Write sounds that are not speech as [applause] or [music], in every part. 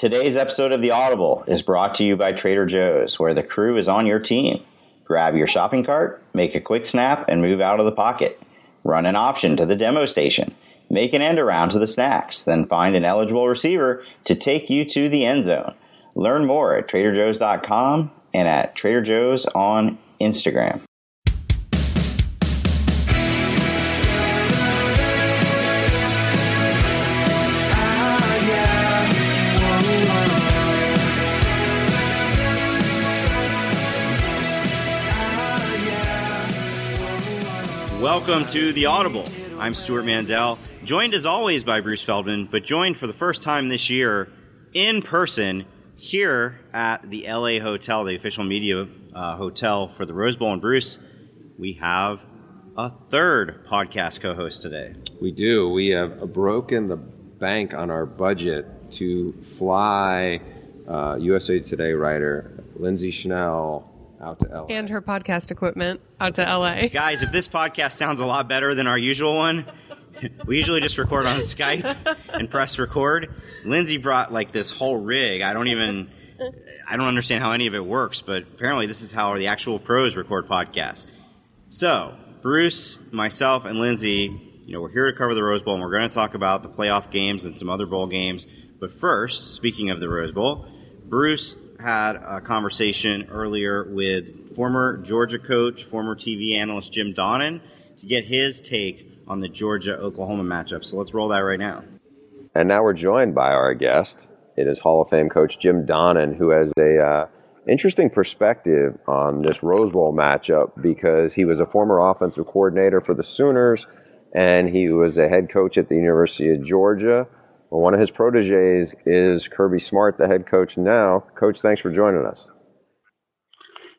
Today's episode of The Audible is brought to you by Trader Joe's, where the crew is on your team. Grab your shopping cart, make a quick snap, and move out of the pocket. Run an option to the demo station. Make an end around to the snacks, then find an eligible receiver to take you to the end zone. Learn more at TraderJoe's.com and at Trader Joe's on Instagram. Welcome to The Audible. I'm Stewart Mandel, joined as always by Bruce Feldman, but joined for the first time this year in person here at the LA Hotel, the official media uh, hotel for the Rose Bowl. And Bruce, we have a third podcast co host today. We do. We have broken the bank on our budget to fly uh, USA Today writer Lindsay Schnell out to LA. and her podcast equipment out to LA. Guys, if this podcast sounds a lot better than our usual one, we usually just record on Skype and press record. Lindsay brought like this whole rig. I don't even I don't understand how any of it works, but apparently this is how the actual pros record podcasts. So, Bruce, myself, and Lindsay, you know, we're here to cover the Rose Bowl and we're going to talk about the playoff games and some other bowl games. But first, speaking of the Rose Bowl, Bruce had a conversation earlier with former Georgia coach, former TV analyst Jim Donnan to get his take on the Georgia Oklahoma matchup. So let's roll that right now. And now we're joined by our guest. It is Hall of Fame coach Jim Donnan, who has a uh, interesting perspective on this Rose Bowl matchup because he was a former offensive coordinator for the Sooners, and he was a head coach at the University of Georgia. Well, one of his proteges is Kirby Smart, the head coach now. Coach, thanks for joining us.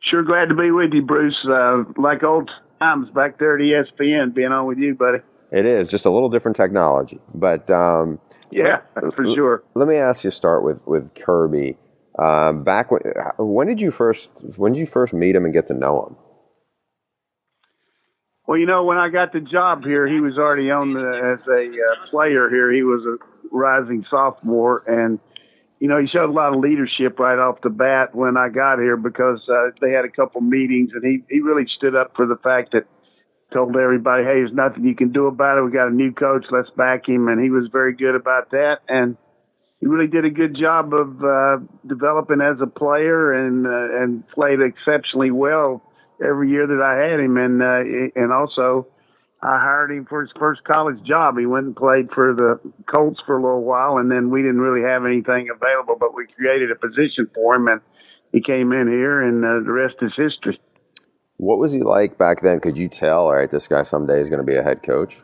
Sure, glad to be with you, Bruce. Uh, like old times back there at ESPN, being on with you, buddy. It is just a little different technology, but um, Yeah, for sure. Let me ask you. Start with with Kirby. Um, back when when did you first when did you first meet him and get to know him? Well, you know, when I got the job here, he was already on the, as a uh, player here. He was a rising sophomore, and you know, he showed a lot of leadership right off the bat when I got here because uh, they had a couple meetings, and he he really stood up for the fact that told everybody, "Hey, there's nothing you can do about it. We got a new coach. Let's back him." And he was very good about that, and he really did a good job of uh, developing as a player and uh, and played exceptionally well every year that I had him, and uh, and also I hired him for his first college job. He went and played for the Colts for a little while, and then we didn't really have anything available, but we created a position for him, and he came in here, and uh, the rest is history. What was he like back then? Could you tell? All right, this guy someday is going to be a head coach.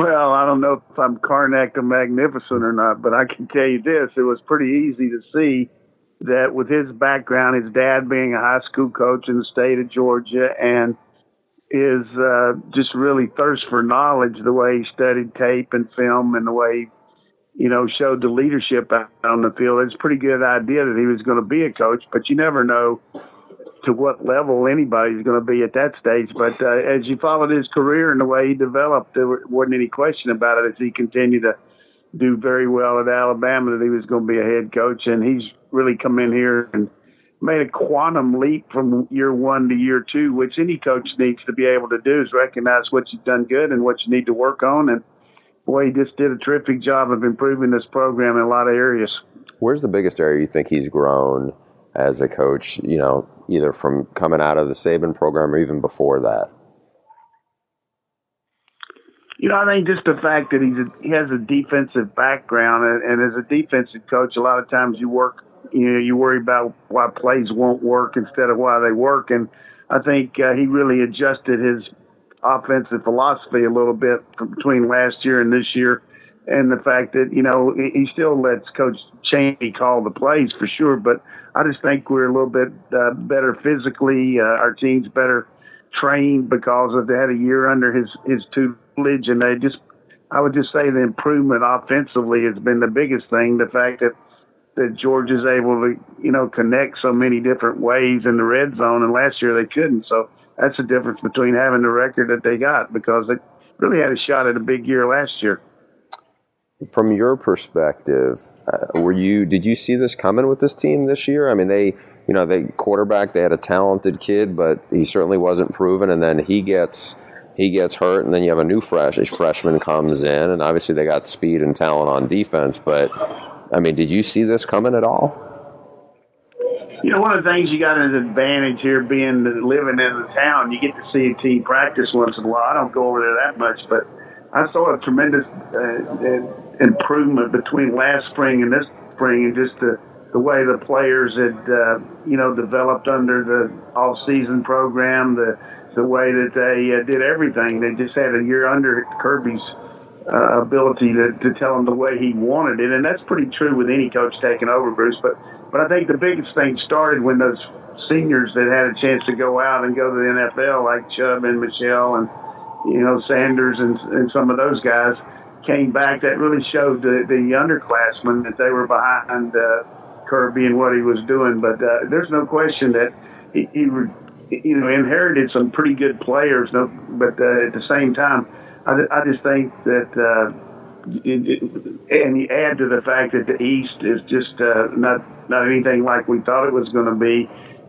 Well, I don't know if I'm Carnac the Magnificent or not, but I can tell you this: it was pretty easy to see that with his background, his dad being a high school coach in the state of Georgia, and his uh, just really thirst for knowledge, the way he studied tape and film, and the way you know showed the leadership out on the field. It's a pretty good idea that he was going to be a coach, but you never know to what level anybody's going to be at that stage. But uh, as you followed his career and the way he developed, there wasn't any question about it as he continued to do very well at Alabama that he was going to be a head coach. And he's really come in here and made a quantum leap from year one to year two, which any coach needs to be able to do is recognize what you've done good and what you need to work on. And boy, he just did a terrific job of improving this program in a lot of areas. Where's the biggest area you think he's grown as a coach? You know, either from coming out of the Saban program or even before that. You know, I think just the fact that he's a, he has a defensive background, and, and as a defensive coach, a lot of times you work, you know, you worry about why plays won't work instead of why they work. And I think uh, he really adjusted his offensive philosophy a little bit between last year and this year, and the fact that you know he still lets Coach Chaney call the plays for sure. But I just think we're a little bit uh, better physically. Uh, our team's better trained because of they had a year under his his tutelage, and they just I would just say the improvement offensively has been the biggest thing. The fact that that George is able to you know connect so many different ways in the red zone, and last year they couldn't. So that's the difference between having the record that they got because they really had a shot at a big year last year. From your perspective, uh, were you did you see this coming with this team this year? I mean, they you know they quarterback they had a talented kid, but he certainly wasn't proven, and then he gets he gets hurt, and then you have a new fresh freshman comes in, and obviously they got speed and talent on defense. But I mean, did you see this coming at all? You know, one of the things you got as an advantage here, being living in the town, you get to see a team practice once in a while. I don't go over there that much, but I saw a tremendous uh, improvement between last spring and this spring, and just the the way the players had uh, you know developed under the off season program, the the way that they uh, did everything. They just had a year under Kirby's uh, ability to, to tell him the way he wanted it, and that's pretty true with any coach taking over, Bruce. But but I think the biggest thing started when those seniors that had a chance to go out and go to the NFL, like Chubb and Michel and you know Sanders and and some of those guys came back, that really showed the, the underclassmen that they were behind uh, Kirby and what he was doing. But uh, there's no question that he, he, you know, inherited some pretty good players. No, but uh, at the same time, I, I just think that. Uh, it, it, and you add to the fact that the East is just uh, not not anything like we thought it was going to be,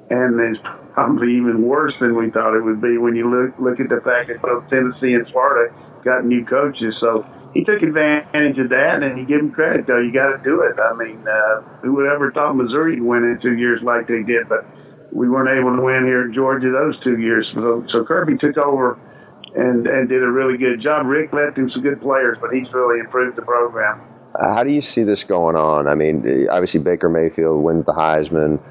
and it's probably even worse than we thought it would be when you look look at the fact that both Tennessee and Florida got new coaches. So he took advantage of that, and he gave him credit. Though you got to do it. I mean, uh, who would ever thought Missouri would win in two years like they did? But we weren't able to win here in Georgia those two years. So, so Kirby took over and and did a really good job. Rick left him some good players, but he's really improved the program. Uh, how do you see this going on? I mean, obviously Baker Mayfield wins the Heisman.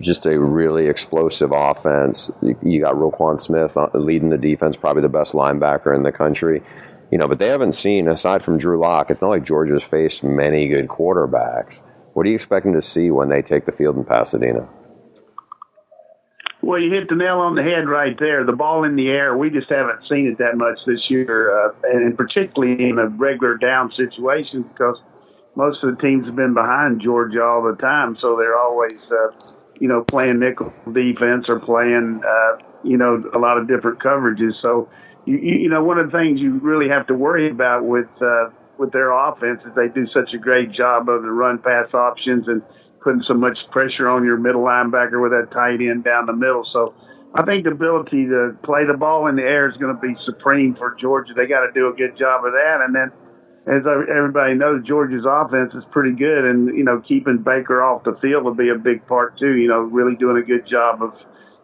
Just a really explosive offense. You got Roquan Smith uh, leading the defense, probably the best linebacker in the country you know, but they haven't seen, aside from Drew Lock, it's not like Georgia's faced many good quarterbacks. What are you expecting to see when they take the field in Pasadena? Well, you hit the nail on the head right there. The ball in the air, we just haven't seen it that much this year, uh, and particularly in a regular down situation because most of the teams have been behind Georgia all the time, so they're always, uh, you know, playing nickel defense or playing, uh, you know, a lot of different coverages. So you, you know, one of the things you really have to worry about with uh, with their offense is they do such a great job of the run pass options and putting so much pressure on your middle linebacker with that tight end down the middle. So I think the ability to play the ball in the air is going to be supreme for Georgia. They got to do a good job of that. And then, as everybody knows, Georgia's offense is pretty good, and you know, keeping Baker off the field will be a big part too. You know, really doing a good job of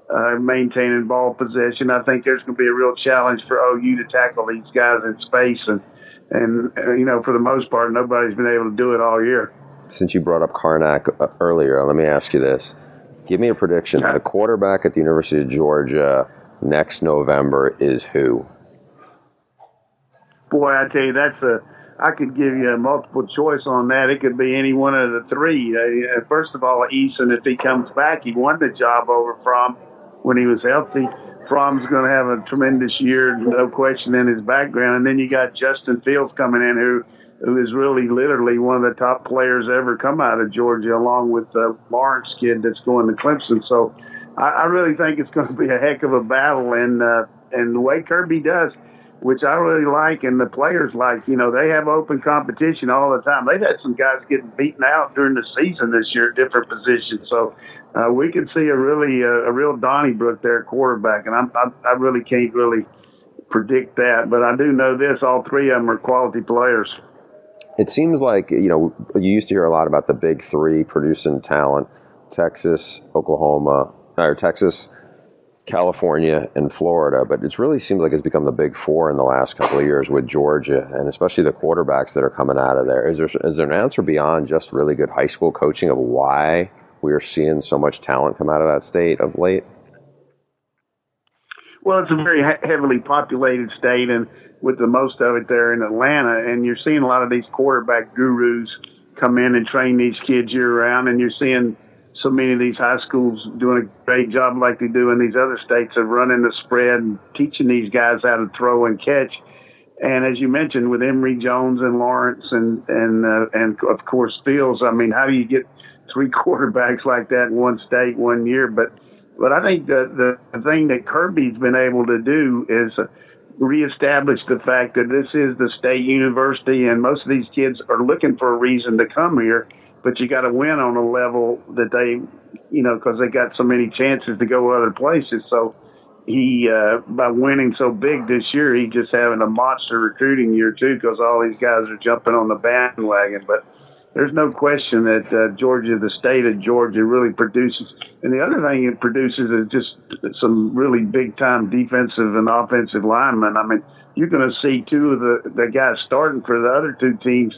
uh, maintaining ball possession. I think there's going to be a real challenge for OU to tackle these guys in space, and and uh, you know for the most part nobody's been able to do it all year. Since you brought up Carnac uh, earlier, let me ask you this: Give me a prediction. Yeah. The quarterback at the University of Georgia next November is who? Boy, I tell you, that's a I could give you a multiple choice on that. It could be any one of the three. Uh, first of all, Eason, if he comes back, he won the job over from when he was healthy. Fromm's going to have a tremendous year, no question, in his background. And then you got Justin Fields coming in, who who is really literally one of the top players ever come out of Georgia, along with the Lawrence kid that's going to Clemson. So I, I really think it's going to be a heck of a battle. And uh, and the way Kirby does, which I really like, and the players like. You know, they have open competition all the time. They've had some guys getting beaten out during the season this year at different positions. So uh, we could see a really uh, a real Donnybrook there quarterback, and I'm, I, I really can't really predict that, but I do know this: all three of them are quality players. It seems like you know you used to hear a lot about the big three producing talent: Texas, Oklahoma, or Texas, California and Florida, but it really seems like it's become the big four in the last couple of years with Georgia, and especially the quarterbacks that are coming out of there. Is there is there an answer beyond just really good high school coaching of why we are seeing so much talent come out of that state of late? Well, it's a very heavily populated state, and with the most of it there in Atlanta. And you're seeing a lot of these quarterback gurus come in and train these kids year round, and you're seeing so many of these high schools doing a great job, like they do in these other states, of running the spread and teaching these guys how to throw and catch. And as you mentioned, with Emory Jones and Lawrence and and uh, and of course Fields, I mean, how do you get three [laughs] quarterbacks like that in one state one year? But but I think the the thing that Kirby's been able to do is reestablish the fact that this is the state university, and most of these kids are looking for a reason to come here. But you got to win on a level that they, you know, because they got so many chances to go other places. So he, uh, by winning so big this year, he just having a monster recruiting year too, because all these guys are jumping on the bandwagon. But there's no question that uh, Georgia, the state of Georgia, really produces. And the other thing it produces is just some really big time defensive and offensive linemen. I mean, you're going to see two of the, the guys starting for the other two teams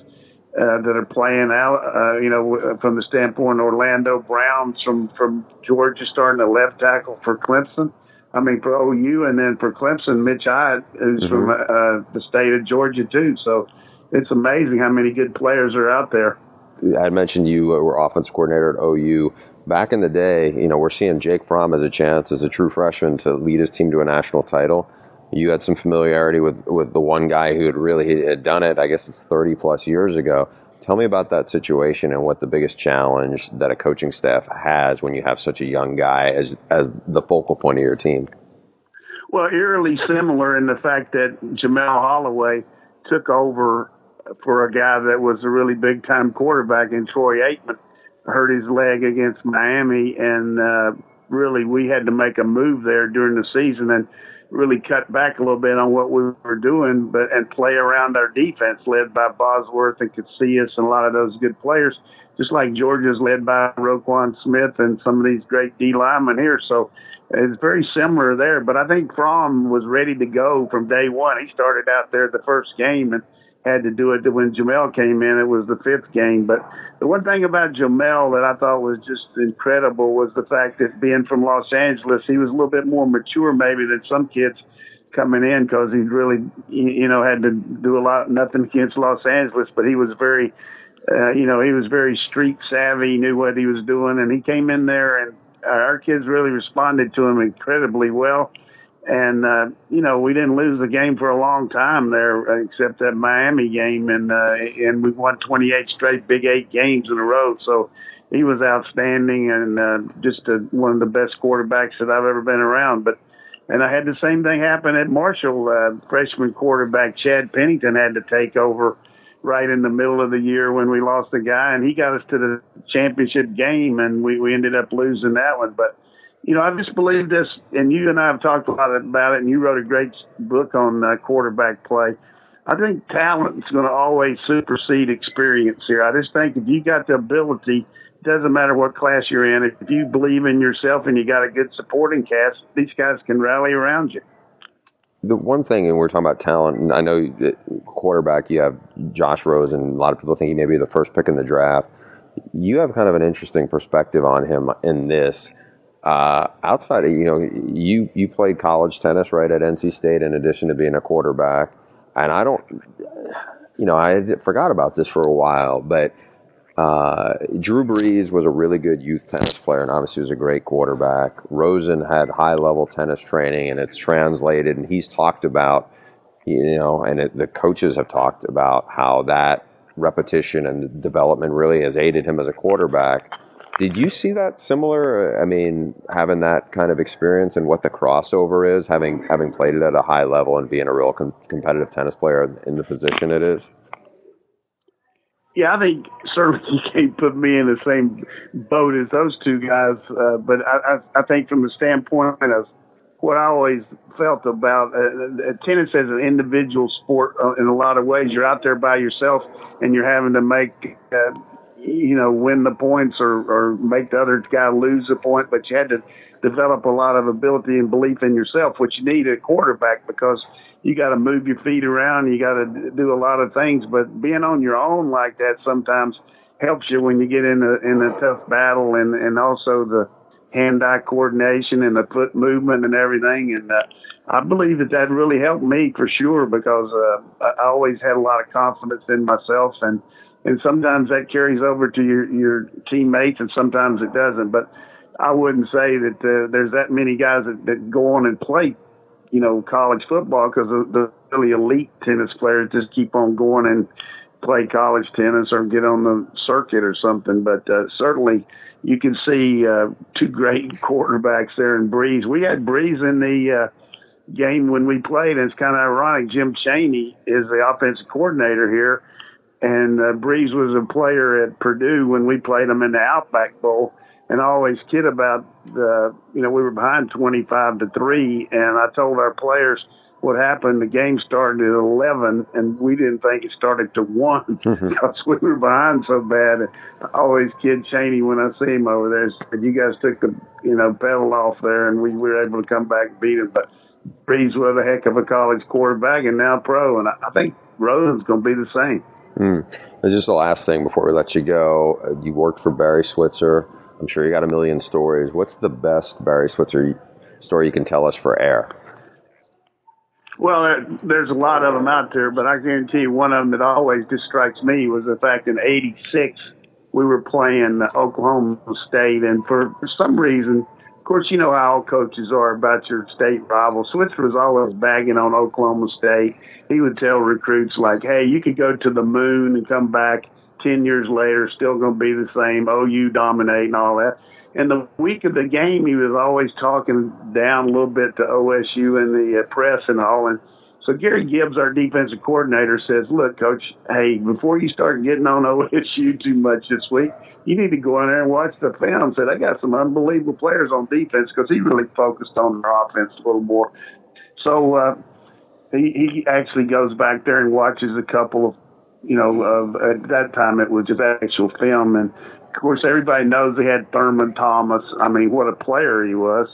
uh, that are playing out, uh, you know, from the standpoint Orlando Brown's from, from Georgia starting the left tackle for Clemson. I mean, for OU and then for Clemson, Mitch Hyatt, who's mm-hmm. from uh, the state of Georgia too. So it's amazing how many good players are out there. I mentioned you were offense coordinator at OU. Back in the day, you know, we're seeing Jake Fromm as a chance as a true freshman to lead his team to a national title. You had some familiarity with, with the one guy who had really had done it, I guess it's 30 plus years ago. Tell me about that situation and what the biggest challenge that a coaching staff has when you have such a young guy as, as the focal point of your team. Well, eerily similar in the fact that Jamelle Holieway took over for a guy that was a really big time quarterback in Troy Aikman. Hurt his leg against Miami and uh really we had to make a move there during the season and really cut back a little bit on what we were doing but and play around our defense led by Bosworth and Casillas and a lot of those good players just like Georgia's led by Roquan Smith and some of these great D linemen here. So it's very similar there but I think Fromm was ready to go from day one. He started out there the first game and had to do it when Jamelle came in. It was the fifth game. But the one thing about Jamelle that I thought was just incredible was the fact that being from Los Angeles, he was a little bit more mature maybe than some kids coming in because he really, you know, had to do a lot, nothing against Los Angeles, but he was very, uh, you know, he was very street savvy, knew what he was doing, and he came in there and our kids really responded to him incredibly well and uh, you know we didn't lose the game for a long time there, except that Miami game, and uh, and we won 28 straight Big Eight games in a row. So he was outstanding and uh, just a, one of the best quarterbacks that I've ever been around. But and I had the same thing happen at Marshall. Uh, freshman quarterback Chad Pennington had to take over right in the middle of the year when we lost the guy, and he got us to the championship game, and we we ended up losing that one, but you know, I just believe this, and you and I have talked a lot about it, and you wrote a great book on uh, quarterback play. I think talent is going to always supersede experience here. I just think if you got the ability, it doesn't matter what class you're in, if you believe in yourself and you got a good supporting cast, these guys can rally around you. The one thing, and we're talking about talent, and I know that quarterback, you have Josh Rosen, and a lot of people think he may be the first pick in the draft. You have kind of an interesting perspective on him in this uh, outside of you know, you you played college tennis right at NC State in addition to being a quarterback, and I don't, you know, I forgot about this for a while, but uh, Drew Brees was a really good youth tennis player, and obviously was a great quarterback. Rosen had high level tennis training, and it's translated, and he's talked about, you know, and it, the coaches have talked about how that repetition and development really has aided him as a quarterback did you see that similar? I mean, having that kind of experience and what the crossover is, having having played it at a high level and being a real com- competitive tennis player in the position it is. Yeah, I think certainly [laughs] you can't put me in the same boat as those two guys. Uh, but I, I, I think from the standpoint of what I always felt about uh, uh tennis as an individual sport, uh, in a lot of ways, you're out there by yourself and you're having to make uh, you know, win the points or, or make the other guy lose a point, but you had to develop a lot of ability and belief in yourself, which you need at quarterback because you got to move your feet around, you got to do a lot of things. But being on your own like that sometimes helps you when you get in a in a tough battle, and and also the hand-eye coordination and the foot movement and everything. And uh, I believe that that really helped me for sure because uh, I always had a lot of confidence in myself and and sometimes that carries over to your your teammates and sometimes it doesn't. But I wouldn't say that uh, there's that many guys that, that go on and play, you know, college football because the, the really elite tennis players just keep on going and play college tennis or get on the circuit or something. But uh, certainly, you can see uh, two great [laughs] quarterbacks there in Brees. We had Brees in the uh, game when we played, and it's kind of ironic. Jim Chaney is the offensive coordinator here, and uh, Brees was a player at Purdue when we played him in the Outback Bowl. And I always kid about the, you know, we were behind 25 to 3, and I told our players – what happened, the game started at 11, and we didn't think it started to 1 [laughs] because we were behind so bad. I always kid Chaney when I see him over there. Said, you guys took the, you know, pedal off there, and we, we were able to come back and beat him. But Brees was a heck of a college quarterback and now pro, and I, I think Rosen's going to be the same. Mm. Just the last thing before we let you go. Uh, you worked for Barry Switzer. I'm sure you got a million stories. What's the best Barry Switzer story you can tell us for air? Well, there's a lot of them out there, but I guarantee you one of them that always just strikes me was the fact in '86 we were playing Oklahoma State, and for, some reason, course, you know how all coaches are about your state rival. Switzer was always bagging on Oklahoma State. He would tell recruits like, "Hey, you could go to the moon and come back ten years later, still going to be the same. OU dominate and all that." And the week of the game, he was always talking down a little bit to OSU and the uh, press and all. And so Gary Gibbs, our defensive coordinator, says, "Look, coach, hey, before you start getting on [laughs] OSU too much this week, you need to go in there and watch the film." Said I got some unbelievable players on defense because he really focused on their offense a little more. So uh, he, he actually goes back there and watches a couple of, you know, of at that time it was just actual film and of course, everybody knows he had Thurman Thomas. I mean, what a player he was.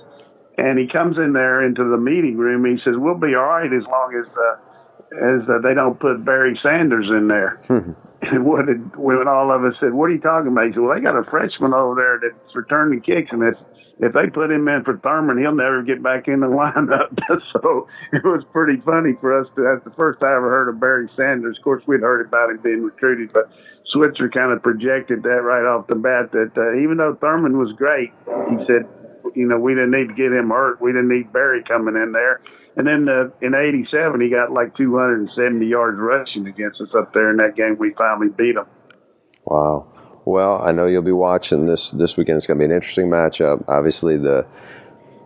And he comes in there into the meeting room. He says, "We'll be all right as long as uh, as uh, they don't put Barry Sanders in there." [laughs] and what did when all of us said, "What are you talking about?" He said, "Well, they got a freshman over there that's returning kicks, and if if they put him in for Thurman, he'll never get back in the [laughs] lineup." [laughs] so it was pretty funny for us. To, that's the first I ever heard of Barry Sanders. Of course, we'd heard about him being recruited, but Switzer kind of projected that right off the bat that uh, even though Thurman was great, he said, you know, we didn't need to get him hurt. We didn't need Barry coming in there. And then uh, in '87, he got like 270 yards rushing against us up there in that game. We finally beat him. Wow. Well, I know you'll be watching this this weekend. It's going to be an interesting matchup. Obviously, the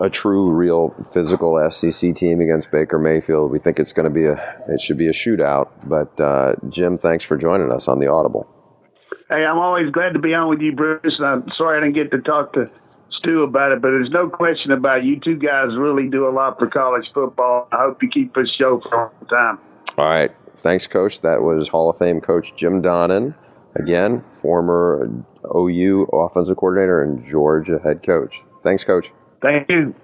a true, real physical SEC team against Baker Mayfield. We think it's going to be a it should be a shootout. But uh, Jim, thanks for joining us on the Audible. Hey, I'm always glad to be on with you, Bruce. I'm sorry I didn't get to talk to Stu about it, but there's no question about it. you two guys really do a lot for college football. I hope you keep this show for a long time. All right. Thanks, Coach. That was Hall of Fame coach Jim Donnan. Again, former OU offensive coordinator and Georgia head coach. Thanks, Coach. Thank you.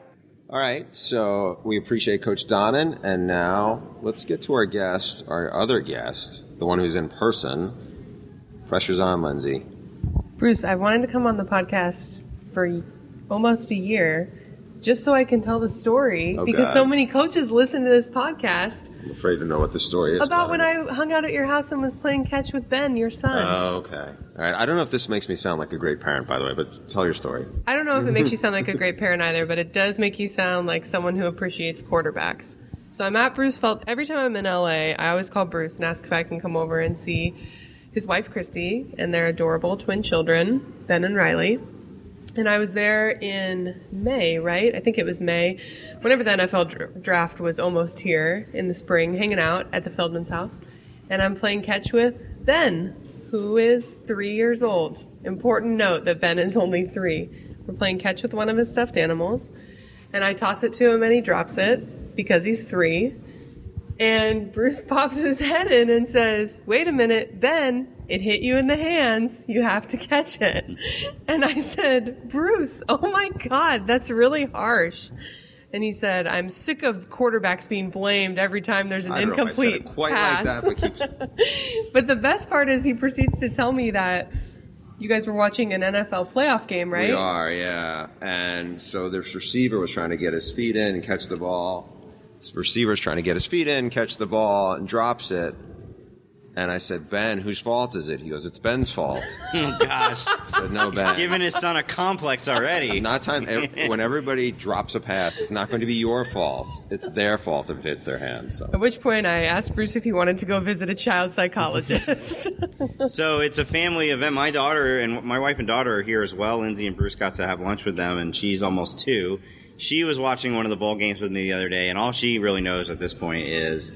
All right, so we appreciate Coach Donnan, and now let's get to our guest, our other guest, the one who's in person. Pressure's on, Lindsay. Bruce, I wanted to come on the podcast for almost a year just so I can tell the story Oh, because God. so many coaches listen to this podcast I'm afraid to know what the story is. about when I hung out at your house and was playing catch with Ben, your son. Oh, okay. All right. I don't know if this makes me sound like a great parent, by the way, but tell your story. I don't know if it makes you sound like a [laughs] great parent either, but it does make you sound like someone who appreciates quarterbacks. So I'm at Bruce Felt. Every time I'm in LA, I always call Bruce and ask if I can come over and see his wife Christy and their adorable twin children, Ben and Riley. And I was there in May, right? I think it was May, whenever the NFL draft was almost here in the spring, hanging out at the Feldman's house. And I'm playing catch with Ben, who is three years old. Important note that Ben is only three. We're playing catch with one of his stuffed animals. And I toss it to him and he drops it because he's three. And Bruce [laughs] pops his head in and says, Wait a minute, Ben, it hit you in the hands. You have to catch it. [laughs] And I said, Bruce, oh my God, that's really harsh. And he said, I'm sick of quarterbacks being blamed every time there's an I don't know if I said incomplete quite pass. like that, but [laughs] But the best part is he proceeds to tell me that You guys were watching an NFL playoff game, right? We are, yeah. And so this receiver was trying to get his feet in and catch the ball. This receiver's trying to get his feet in, catch the ball, and drops it. And I said, Ben, whose fault is it? He goes, It's Ben's fault. [laughs] Oh gosh, I said, No, Ben. He's giving his son a complex already. [laughs] not time. ev- [laughs] When everybody drops a pass, it's not going to be your fault. It's their fault if it hits their hands. So. At which point, I asked Bruce if he wanted to go visit a child psychologist. So it's a family event. My daughter and my wife and daughter are here as well. Lindsay and Bruce got to have lunch with them, and she's almost two. She was watching one of the bowl games with me the other day, and all she really knows at this point is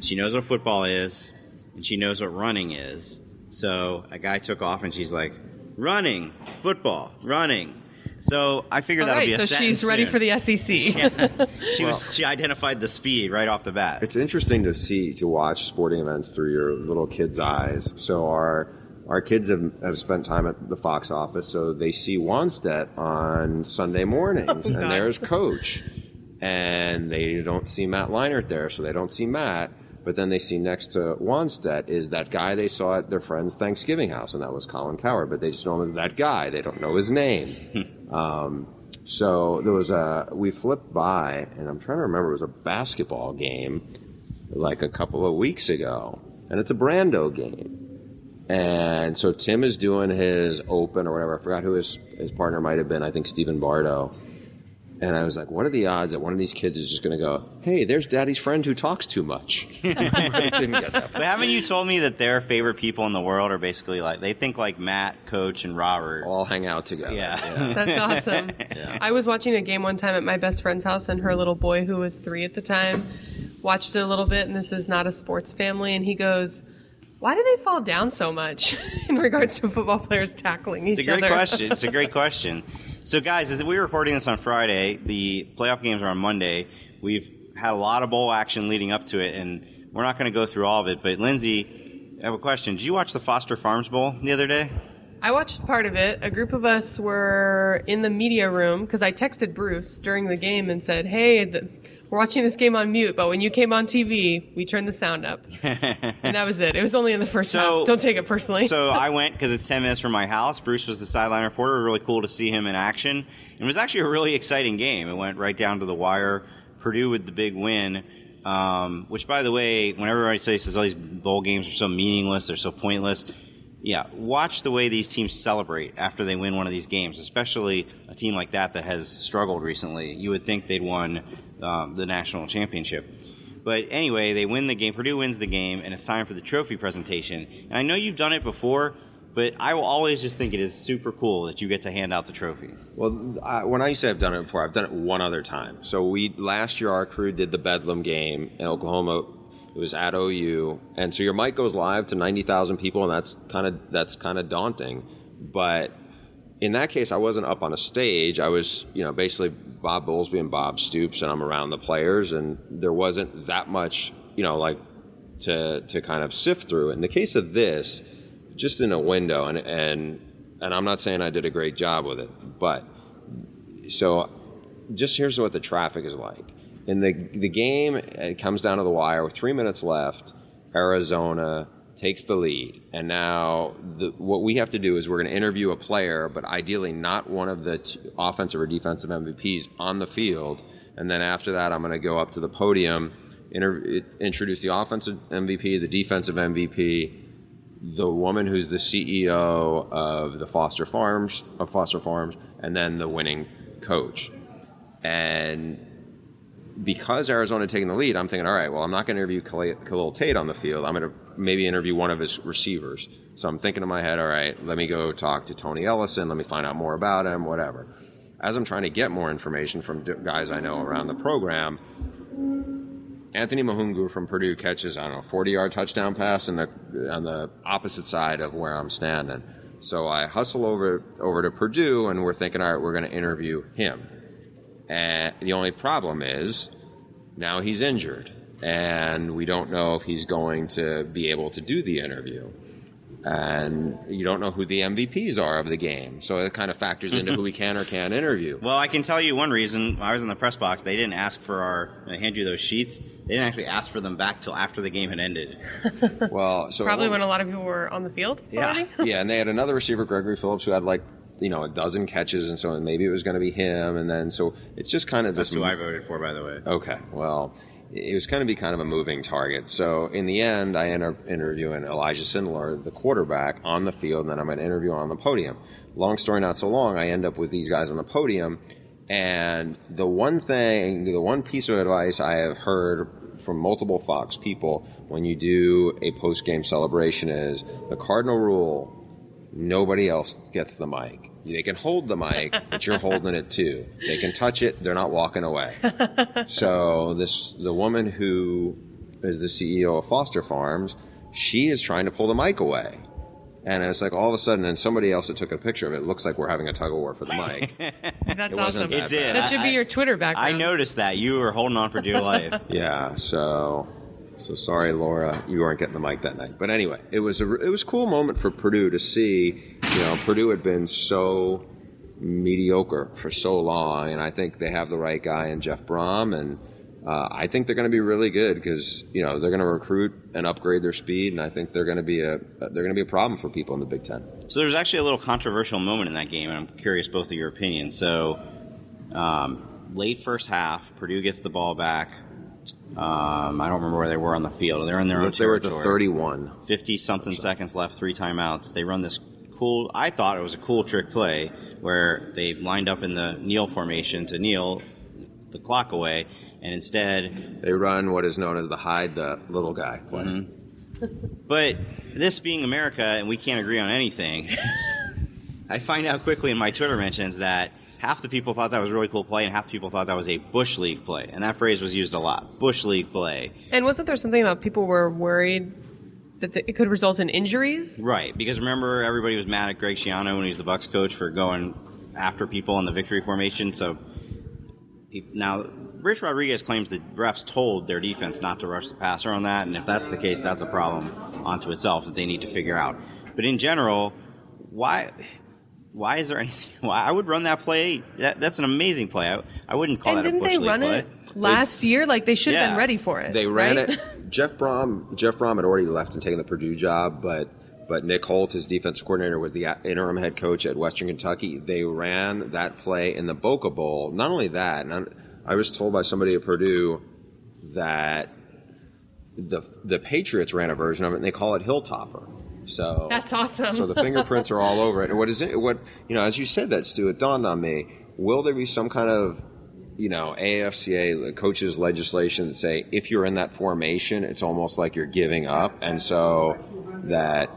she knows what football is, and she knows what running is. So a guy took off, and she's like, "Running, football, running." So I figured All that'll right, be a so she's ready soon. for the SEC. [laughs] [laughs] She was she identified the speed right off the bat. It's interesting to see to watch sporting events through your little kids' eyes. So our our kids have, have spent time at the Fox office, so they see Wannstedt on Sunday mornings, and there's Coach, [laughs] and they don't see Matt Leinart there, so they don't see Matt. But then they see next to Wannstedt is that guy they saw at their friend's Thanksgiving house, and that was Colin Cowherd. But they just know him as that guy. They don't know his name. [laughs] um, so there was a we flipped by, and I'm trying to remember. It was a basketball game like a couple of weeks ago, and it's a Brando game. And so Tim is doing his open or whatever. I forgot who his his partner might have been. I think Stephen Bardo. And I was like, what are the odds that one of these kids is just going to go, hey, there's daddy's friend who talks too much? [laughs] [laughs] Didn't get that. But haven't you told me that their favorite people in the world are basically like they think like Matt, Coach, and Robert? All hang out together. Yeah. [laughs] That's awesome. I was watching a game one time at my best friend's house, and her little boy, who was three at the time, watched it a little bit. And this is not a sports family, and he goes, "Why do they fall down so much [laughs] in regards to football players tackling each other? It's a great other?" question. It's a great [laughs] question. So, guys, as we're recording this on Friday, the playoff games are on Monday. We've had a lot of bowl action leading up to it, and we're not going to go through all of it. But Lindsay, I have a question. Did you watch the Foster Farms Bowl the other day? I watched part of it. A group of us were in the media room because I texted Bruce during the game and said, "Hey, the, we're watching this game on mute, but when you came on TV, we turned the sound up." and that was it. It was only in the first So- half. Don't take it personally. so I went because it's 10 minutes from my house. Bruce was the sideline reporter. Really cool to see him in action. It was actually a really exciting game. It went right down to the wire. Purdue with the big win. Um, which, by the way, when everybody says all these bowl games are so meaningless, they're so pointless. Yeah, watch the way these teams celebrate after they win one of these games, especially a team like that that has struggled recently. You would think they'd won um, the national championship. But anyway, they win the game. Purdue wins the game, and it's time for the trophy presentation. And I know you've done it before, but I will always just think it is super cool that you get to hand out the trophy. Well, I, when I say I've done it before, I've done it one other time. So we last year our crew did the Bedlam game in Oklahoma. It was at OU, and so your mic goes live to ninety thousand people, and that's kind of that's kind of daunting. But in that case, I wasn't up on a stage. I was, you know, basically Bob Bowlesby and Bob Stoops, and I'm around the players, and there wasn't that much, you know, like to to kind of sift through. In the case of this, just in a window, and and and I'm not saying I did a great job with it, but so just here's what the traffic is like. In the the game, it comes down to the wire with three minutes left. Arizona takes the lead, and now the, what we have to do is we're going to interview a player, but ideally not one of the t- offensive or defensive MVPs on the field. And then after that, I'm going to go up to the podium, inter- introduce the offensive MVP, the defensive MVP, the woman who's the CEO of the Foster Farms of Foster Farms, and then the winning coach. And because Arizona taking the lead, I'm thinking, all right, well, I'm not going to interview Khalil Tate on the field. I'm going to maybe interview one of his receivers. So I'm thinking in my head, all right, let me go talk to Tony Ellison. Let me find out more about him, whatever. As I'm trying to get more information from guys I know around the program, Anthony Mahoungou from Purdue catches, I don't know, 40 yard touchdown pass in the, on the opposite side of where I'm standing. So I hustle over, over to Purdue, and we're thinking, all right, we're going to interview him. And the only problem is now he's injured, and we don't know if he's going to be able to do the interview. And you don't know who the MVPs are of the game. So it kind of factors into who [laughs] we can or can't interview. Well, I can tell you one reason. I was in the press box. They didn't ask for our. I hand you those sheets. they didn't actually ask for them back till after the game had ended. [laughs] Well, so Probably when a lot of people were on the field. already. [laughs] yeah, and they had another receiver, Gregory Phillips, who had like you know a dozen catches, and so maybe it was going to be him, and then so it's just kind of That's this. who I voted for, by the way. Okay, well, it was going to be kind of a moving target. So in the end, I end up interviewing Elijah Sindelar, the quarterback, on the field, and then I'm going to interview on the podium. Long story not so long, I end up with these guys on the podium, and the one thing, the one piece of advice I have heard from multiple Fox people when you do a post game celebration is the cardinal rule nobody else gets the mic. They can hold the mic, but you're holding it too. They can touch it, they're not walking away. so this the woman who is the CEO of Foster Farms, she is trying to pull the mic away. And it's like all of a sudden, then somebody else that took a picture of it looks like we're having a tug of war for the mic. [laughs] That's It awesome. that It did. That should be your Twitter background. I noticed that you were holding on for dear life. [laughs] Yeah, so so sorry, Laura, you weren't getting the mic that night. But anyway, it was a it was a cool moment for Purdue to see. You know, Purdue had been so mediocre for so long, and I think they have the right guy in Jeff Brohm, and uh, I think they're going to be really good because you know they're going to recruit and upgrade their speed, and I think they're going to be a they're going to be a problem for people in the Big Ten. So there's actually a little controversial moment in that game, and I'm curious both of your opinions. So, um, late first half, Purdue gets the ball back. Um, I don't remember where they were on the field. They're in their own They were at the 31. 50 something seconds left, three timeouts. They run this cool, I thought it was a cool trick play where they lined up in the kneel formation to kneel the clock away, and instead, They run what is known as the hide the little guy play. Mm-hmm. but this being America and we can't agree on anything, [laughs] I find out quickly in my Twitter mentions that half the people thought that was a really cool play and half the people thought that was a Bush League play. And that phrase was used a lot. Bush League play. And wasn't there something about people were worried that the, it could result in injuries? Right, because remember everybody was mad at Greg Schiano when he was the Bucks coach for going after people in the victory formation. So he, now Rich Rodriguez claims the refs told their defense not to rush the passer on that, and if that's the case, that's a problem onto itself that they need to figure out. But in general, why? Why is there anything? [laughs] Why I would run that play? That, that's an amazing play. I, I wouldn't call and that a didn't they league run play. it last year? Like they should have Yeah. been ready for it. They ran right? it. [laughs] Jeff Brohm. Jeff Brohm had already left and taken the Purdue job, but but Nick Holt, his defensive coordinator, was the interim head coach at Western Kentucky. They ran that play in the Boca Bowl. Not only that, I was told by somebody at Purdue that the the Patriots ran a version of it, and they call it Hilltopper. So That's awesome. So the fingerprints are all over it. And what is it? What you know? As you said that, Stu, it dawned on me. Will there be some kind of you know, AFCA coaches legislation that say if you're in that formation, it's almost like you're giving up, and so that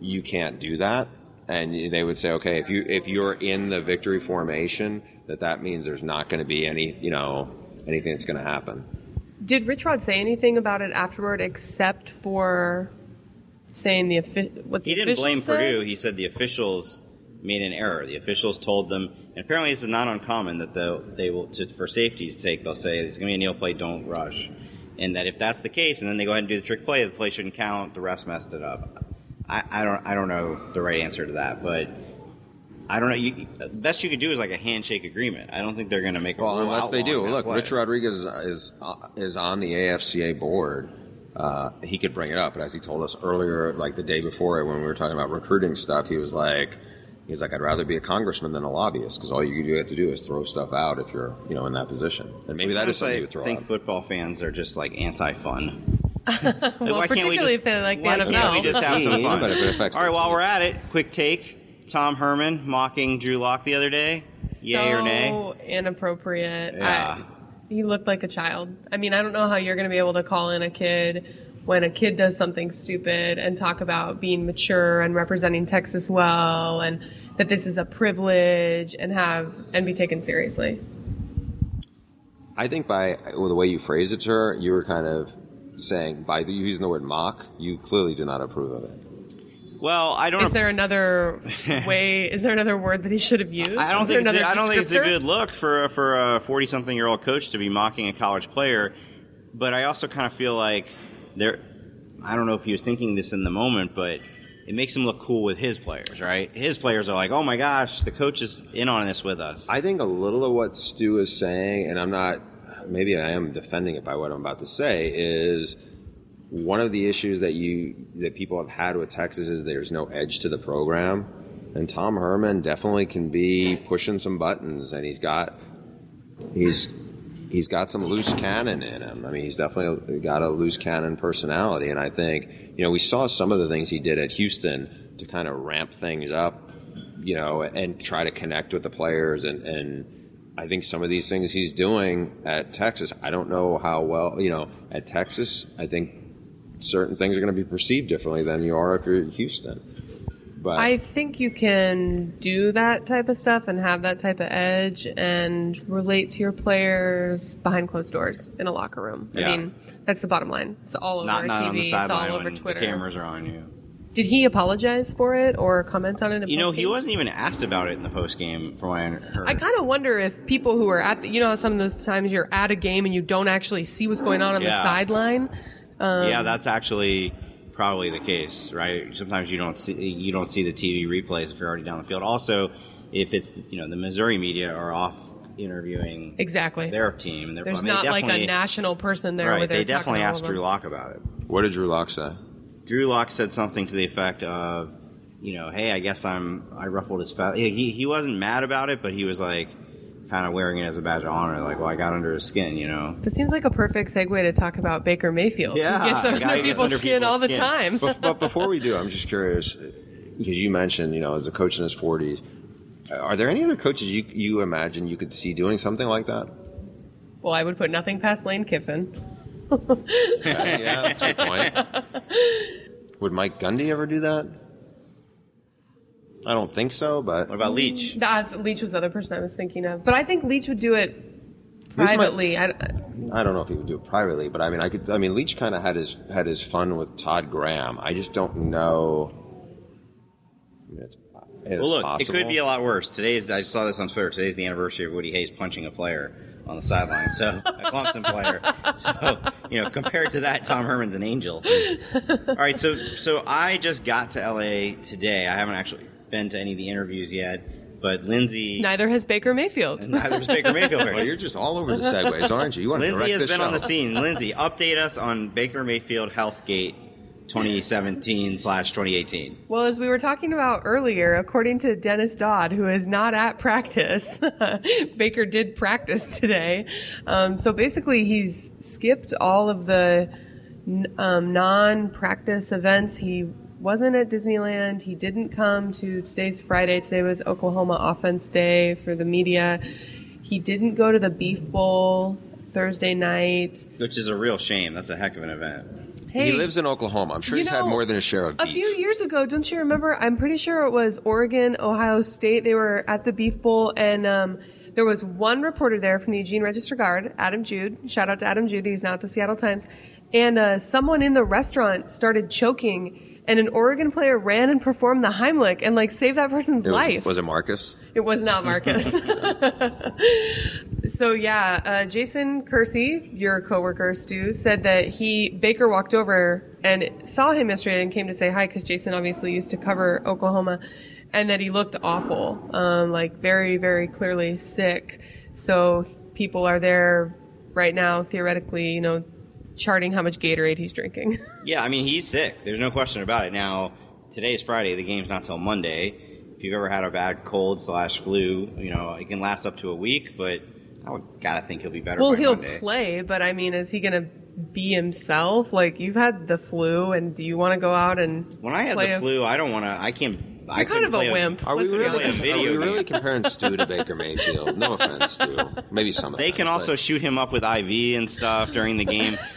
you can't do that. And they would say, okay, if you if you're in the victory formation, that that means there's not going to be any, you know, anything that's going to happen. Did Rich Rod say anything about it afterward, except for saying the official? He didn't blame said? Purdue. He said the officials made an error. The officials told them, and apparently this is not uncommon that they'll, they will, to, for safety's sake, they'll say it's going to be a kneel play, don't rush, and that if that's the case, and then they go ahead and do the trick play, the play shouldn't count. The refs messed it up. I, I don't, I don't know the right answer to that, but. I don't know. You, best you could do is like a handshake agreement. I don't think they're going to make a Well, unless they do. Look, play. Rich Rodriguez is uh, is on the AFCA board. Uh, he could bring it up, but as he told us earlier, like the day before, when we were talking about recruiting stuff, he was like, he's like, I'd rather be a congressman than a lobbyist because all you have to do is throw stuff out if you're, you know, in that position. And maybe that is something you would throw I think out. football fans are just like anti-fun. [laughs] Well, Why can't we particularly just- if they like the why NFL. can't we just have some fun? but if it affects All right, their while team. we're at it, quick take: Tom Herman mocking Drew Lock the other day. Yay so or nay? inappropriate. Yeah. I, he looked like a child. I mean, I don't know how you're going to be able to call in a kid when a kid does something stupid and talk about being mature and representing Texas well and that this is a privilege and have and be taken seriously. I think by well, the way you phrased it, sir, you were kind of saying by the, using the word mock, you clearly do not approve of it. Well, I don't. Is there another [laughs] way? Is there another word that he should have used? I don't think it's a, I don't think it's a good look for for a forty-something-year-old coach to be mocking a college player. But I also kind of feel like there. I don't know if he was thinking this in the moment, but it makes him look cool with his players, right? His players are like, "Oh my gosh, the coach is in on this with us." I think a little of what Stu is saying, and I'm not maybe I am defending it by what I'm about to say, is one of the issues that you that people have had with Texas is there's no edge to the program, and Tom Herman definitely can be pushing some buttons, and he's got he's he's got some loose cannon in him. I mean, he's definitely got a loose cannon personality, and I think you know we saw some of the things he did at Houston to kind of ramp things up, you know, and try to connect with the players and and. I think some of these things he's doing at Texas, I don't know how well, you know, at Texas, I think certain things are going to be perceived differently than you are if you're in Houston. But I think you can do that type of stuff and have that type of edge and relate to your players behind closed doors in a locker room. Yeah. I mean, that's the bottom line. It's all over Not, TV. it's all over Twitter. the cameras are on you. Did he apologize for it or comment on it? You know, he wasn't even asked about it in the post game, from what I heard. I kind of wonder if people who are at, the, you know, some of those times you're at a game and you don't actually see what's going on on the sideline. Um, yeah, that's actually probably the case, right? Sometimes you don't see you don't see the TV replays if you're already down the field. Also, if it's you know the Missouri media are off interviewing exactly. their team, and There's I mean, not like a national person there. Right, they're they talking definitely asked Drew them. Lock about it. what did Drew Lock say? Drew Lock said something to the effect of, you know, hey, I guess I'm I ruffled his feathers. He he wasn't mad about it, but he was like kind of wearing it as a badge of honor, like, well, I got under his skin, you know. That seems like a perfect segue to talk about Baker Mayfield. Yeah, who gets under guy who gets people's under skin people's all the time. but, but [laughs] before we do, I'm just curious because you mentioned, you know, as a coach in his 40s, are there any other coaches you you imagine you could see doing something like that? well, I would put nothing past Lane Kiffin. yeah, yeah, that's a good point. [laughs] Would Mike Gundy ever do that? I don't think so, but What about Leach? That's Leach was the other person I was thinking of, but I think Leach would do it might- privately. I, I don't know if he would do it privately. But I mean, I could. I mean, Leach kind of had his had his fun with Todd Graham. I just don't know. I mean, it's, it's Well, look, possible. it could be a lot worse. Today's I saw this on Twitter. Today's the anniversary of Woody Hayes punching a player on the sideline. So [laughs] a Clemson player. So you know, compared to that, Tom Herman's an angel. All right, so so I just got to LA today. I haven't actually been to any of the interviews yet, but Lindsay. neither has Baker Mayfield. [laughs] Neither was Baker Mayfield. Well, you're just all over the segues, aren't you? You want to Lindsay direct has this been on the scene. Lindsay, update us on Baker Mayfield Healthgate 2017 slash 2018. Well, as we were talking about earlier, according to Dennis Dodd, who is not at practice, [laughs] Baker did practice today. Um, so basically, he's skipped all of the um, non-practice events. He wasn't at Disneyland. He didn't come to today's Friday. Today was Oklahoma Offense Day for the media. He didn't go to the Beef Bowl Thursday night. Which is a real shame. That's a heck of an event. Hey, He lives in Oklahoma. I'm sure You he's know, had more than a share of beef. A few years ago, don't you remember? I'm pretty sure it was Oregon, Ohio State. They were at the Beef Bowl, and um, there was one reporter there from the Eugene Register Guard, Adam Jude. Shout out to Adam Jude. He's now at the Seattle Times. And uh, someone in the restaurant started choking, and an Oregon player ran and performed the Heimlich and like saved that person's It was, life. was it Marcus? It was not Marcus. [laughs] so yeah, uh, Jason Kersey, your coworker Stu, said that he Baker walked over and saw him yesterday and came to say hi because Jason obviously used to cover Oklahoma, and that he looked awful, um, like very very clearly sick. So people are there right now, theoretically, you know, charting how much Gatorade he's drinking. [laughs] Yeah, I mean he's sick. There's no question about it. Now today is Friday. The game's not till Monday. If you've ever had a bad cold slash flu, you know it can last up to a week. But I would gotta think he'll be better. well, by he'll Monday. play, but I mean, is he going to be himself? Like you've had the flu, and do you want to go out and When I had play the a- flu, I don't want to. I can't. I You're kind of a play wimp. Are we really? honest. a Are we really [laughs] comparing Stu to Baker Mayfield? No offense, Stu. Maybe some. They can offense, also shoot him up with IV and stuff during the game. [laughs]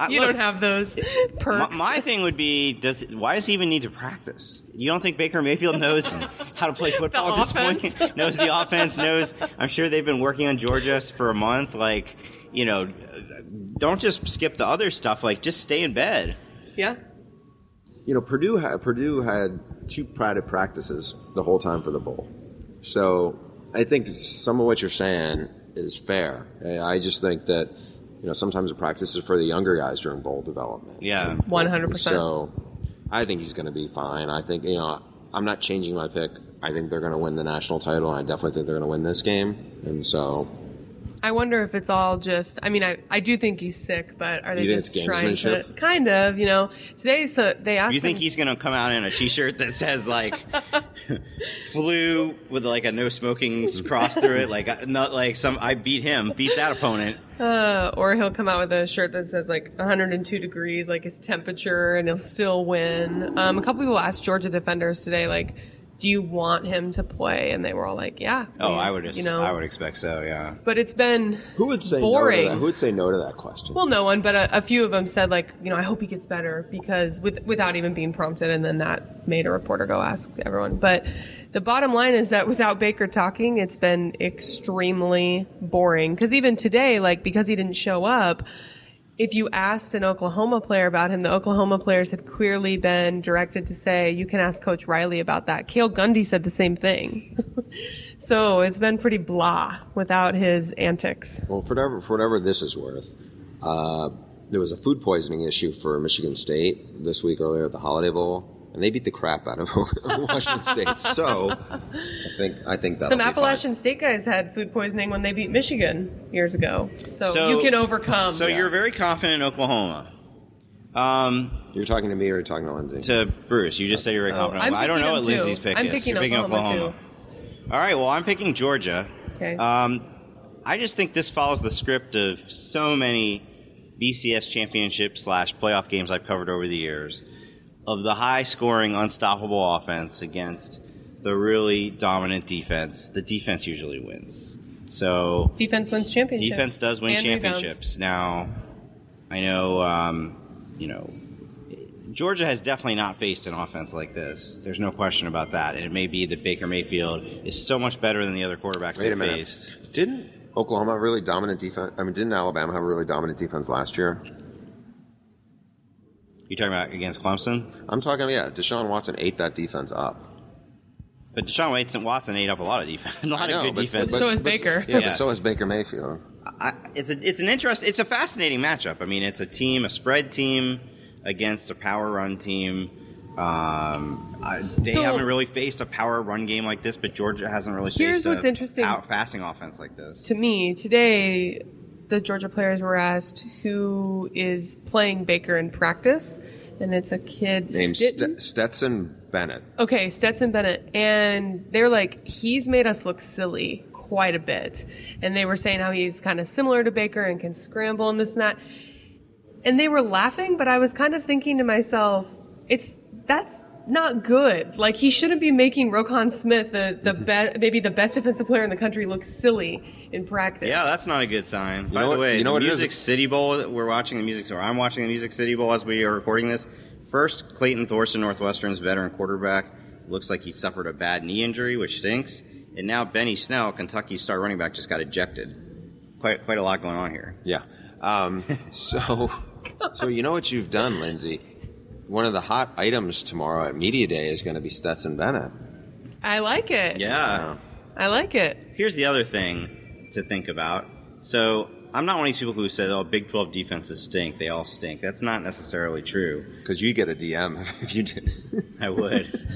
I, You look, don't have those My, perks. my thing would be: Does why does he even need to practice? You don't think Baker Mayfield knows how to play [laughs] football The at this point? [laughs] knows the offense. Knows. I'm sure they've been working on Georgia for a month. Like, you know, don't just skip the other stuff. Like, just stay in bed. yeah. you know, Purdue had Purdue had two private practices the whole time for the bowl. So I think some of what you're saying is fair. I just think that you know sometimes the practice is for the younger guys during bowl development. Yeah. One hundred percent. So I think he's going to be fine. I think you know I'm not changing my pick. I think they're going to win the national title. and I definitely think they're going to win this game. And so I wonder if it's all just. I mean, I, I do think he's sick, but are they You just trying to kind of, you know? Today, so they asked. You think him, he's gonna come out in a T-shirt that says like [laughs] "flu" with like a no smoking cross through it? Like uh, not like some. I beat him, beat that opponent. uh, or he'll come out with a shirt that says like 102 degrees, like his temperature, and he'll still win. Um, a couple people asked Georgia defenders today, like, do you want him to play? And they were all like, yeah. Oh, we- I would. you know. I would expect so. Yeah. But it's been Who would say boring. no to? Who would say no to that question? Well, no one, but a, a few of them said like, you know, I hope he gets better because with without even being prompted, and then that made a reporter go ask everyone. But the bottom line is that without Baker talking, it's been extremely boring. Because even today, like because he didn't show up, if you asked an Oklahoma player about him, the Oklahoma players had clearly been directed to say, you can ask Coach Riley about that. Cale Gundy said the same thing. [laughs] so it's been pretty blah without his antics. Well, for whatever, for whatever this is worth, uh, there was a food poisoning issue for Michigan State this week earlier at the Holiday Bowl, and they beat the crap out of [laughs] Washington State. So, I think I think that Some Appalachian State guys had food poisoning when they beat Michigan years ago. So, you can overcome. So you're very confident in Oklahoma. Um, You're talking to me or you're talking to Lindsay? to Bruce, you just say you're very Oh, confident. I'm I don't know what too. Lindsay's pick I'm is. picking You're picking Oklahoma, Oklahoma. All right. Well, I'm picking Georgia. Okay. Um, I just think this follows the script of so many BCS championship slash playoff games I've covered over the years of the high scoring, unstoppable offense against the really dominant defense. The defense usually wins. So defense wins championships. defense does win And rebounds. championships. Now, I know, um, you know, Georgia has definitely not faced an offense like this. There's no question about that. And it may be that Baker Mayfield is so much better than the other quarterbacks Wait they faced. Didn't Oklahoma have really dominant defense? I mean, didn't Alabama have a really dominant defense last year? You talking about against Clemson? I'm talking, yeah, Deshaun Watson ate that defense up. But Deshaun Watson, Watson ate up a lot of defense, [laughs] a lot know, of good but- defense. but- So is but- Baker. Yeah, Yeah. but so is Baker Mayfield. I, it's a, it's an interest. It's a fascinating matchup. I mean, it's a team, a spread team against a power run team. Um, I, they So- haven't really faced a power run game like this, but Georgia hasn't really Here's faced what's a interesting. out passing offense like this. To me, today, the Georgia players were asked who is playing Baker in practice, and it's a kid Named? Ste- Stetson Bennett. Okay, Stetson Bennett. And they're like, he's made us look silly quite a bit. And they were saying how he's kind of similar to Baker and can scramble and this and that. And they were laughing, but I was kind of thinking to myself, it's that's not good. Like he shouldn't be making Roquan Smith the the be- maybe the best defensive player in the country look silly in practice. Yeah, that's not a good sign. By know the what- way, you know the what it is? Music City Bowl, we're watching the Music, or I'm watching the Music City Bowl as we are recording this. First, Clayton Thorson, Northwestern's veteran quarterback, looks like he suffered a bad knee injury, which stinks. And now Benny Snell, Kentucky's star running back, just got ejected. Quite, quite a lot going on here. Yeah. Um, [laughs] so, so you know what you've done, Lindsay? One of the hot items tomorrow at Media Day is going to be Stetson Bennett. I like it. Yeah. I like it. Here's the other thing to think about. So I'm not one of these people who said, "Oh, Big 12 defenses stink. They all stink." That's not necessarily true. Because you get a DM [laughs] if you did. I would,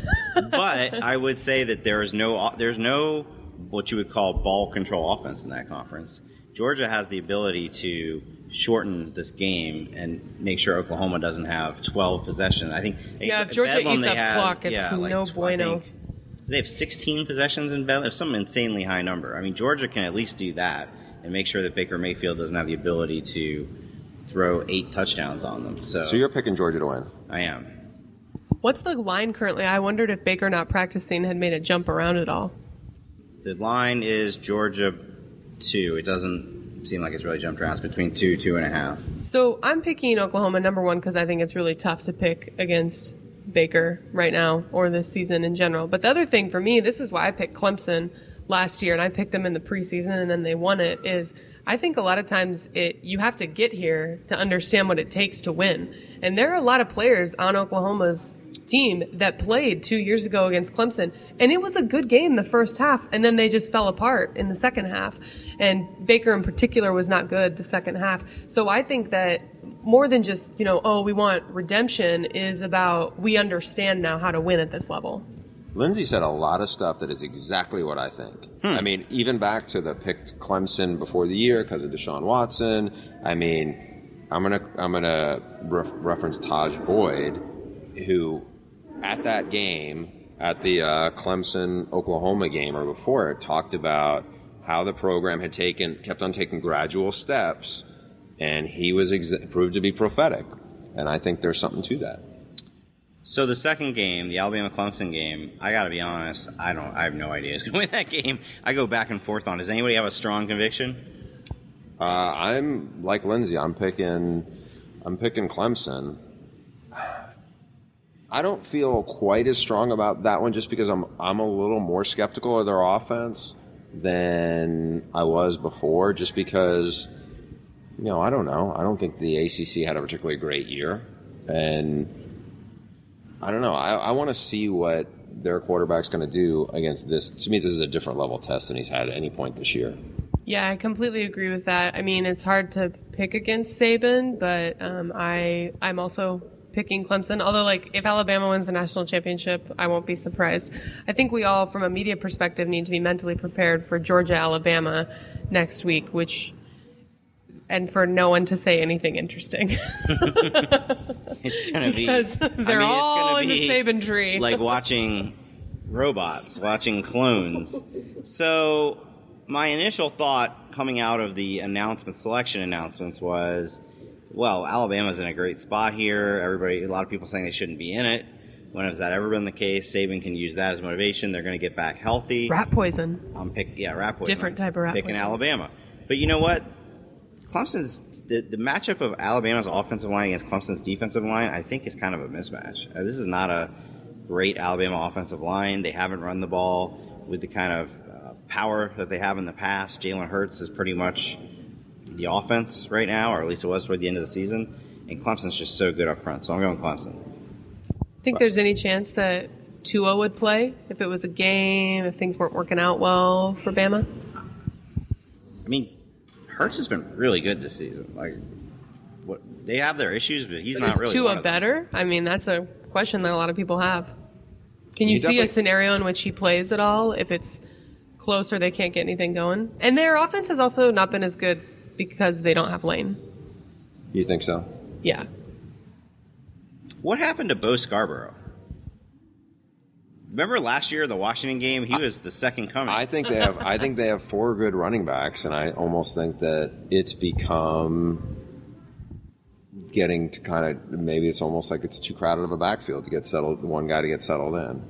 but I would say that there is no there's no what you would call ball control offense in that conference. Georgia has the ability to shorten this game and make sure Oklahoma doesn't have 12 possessions. I think Yeah, if Georgia eats up had- clock, it's yeah, like no tw- I bueno. think They have 16 possessions in Bedlam, some insanely high number. I mean, Georgia can at least do that and make sure that Baker Mayfield doesn't have the ability to throw eight touchdowns on them. So, So you're picking Georgia to win. I am. What's the line currently? I wondered if Baker not practicing had made it jump around at all. The line is Georgia two. It doesn't seem like it's really jumped around. It's between two, two and a half. So I'm picking Oklahoma number one because I think it's really tough to pick against Baker right now or this season in general. But the other thing for me, this is why I picked Clemson last year and I picked them in the preseason and then they won it. Is I think a lot of times it you have to get here to understand what it takes to win. And there are a lot of players on Oklahoma's team that played two years ago against Clemson, and it was a good game the first half, and then they just fell apart in the second half. And Baker in particular was not good the second half. So I think that more than just, you know, oh, we want redemption is about we understand now how to win at this level. Lindsay said a lot of stuff that is exactly what I think. I mean, even back to the picked Clemson before the year because of Deshaun Watson. I mean, I'm gonna I'm gonna ref- reference Tajh Boyd, who at that game at the uh, Clemson Oklahoma game or before it talked about how the program had taken kept on taking gradual steps, and he was ex- proved to be prophetic, and I think there's something to that. So the second game, the Alabama Clemson game, I got to be honest, I don't, I have no idea who's going [laughs] to win that game. I go back and forth on. Does anybody have a strong conviction? Uh, I'm like Lindsay. I'm picking. I'm picking Clemson. I don't feel quite as strong about that one, just because I'm I'm a little more skeptical of their offense than I was before. Just because, you know, I don't know. I don't think the ACC had a particularly great year, and I don't know. I, I want to see what their quarterback's going to do against this. To me, this is a different level test than he's had at any point this year. Yeah, I completely agree with that. I mean, it's hard to pick against Saban, but um, I I'm also picking Clemson. Although, like, if Alabama wins the national championship, I won't be surprised. I think we all, from a media perspective, need to be mentally prepared for Georgia Alabama next week, which and for no one to say anything interesting [laughs] It's to be. because they're mean, it's all gonna in the Saban tree. like watching robots, watching clones. So, my initial thought coming out of the announcement, selection announcements, was, well, Alabama's in a great spot here. Everybody, a lot of people saying they shouldn't be in it. When has that ever been the case? Saban can use that as motivation. They're going to get back healthy. rat poison. I'm pick yeah, rat poison. Different type of rat Picking poison. Alabama, but you know what? Clemson's the, the matchup of Alabama's offensive line against Clemson's defensive line, I think, is kind of a mismatch. Uh, this is not a great Alabama offensive line. They haven't run the ball with the kind of uh, power that they have in the past. Jalen Hurts is pretty much the offense right now, or at least it was toward the end of the season. And Clemson's just so good up front, so I'm going Clemson. Think there's any chance that Tua would play if it was a game, if things weren't working out well for Bama? I mean, Hurts has been really good this season. Like, what they have their issues, but he's But not is really Tua one of them. better? I mean, that's a question that a lot of people have. Can you He see a scenario in which he plays at all if it's close or they can't get anything going? And their offense has also not been as good because they don't have Lane. You think so? Yeah. What happened to Bo Scarborough? Remember last year, the Washington game? He was the second coming. I think they have. I think they have four good running backs, and I almost think that it's become getting to kind of maybe it's almost like it's too crowded of a backfield to get settled. One guy to get settled in.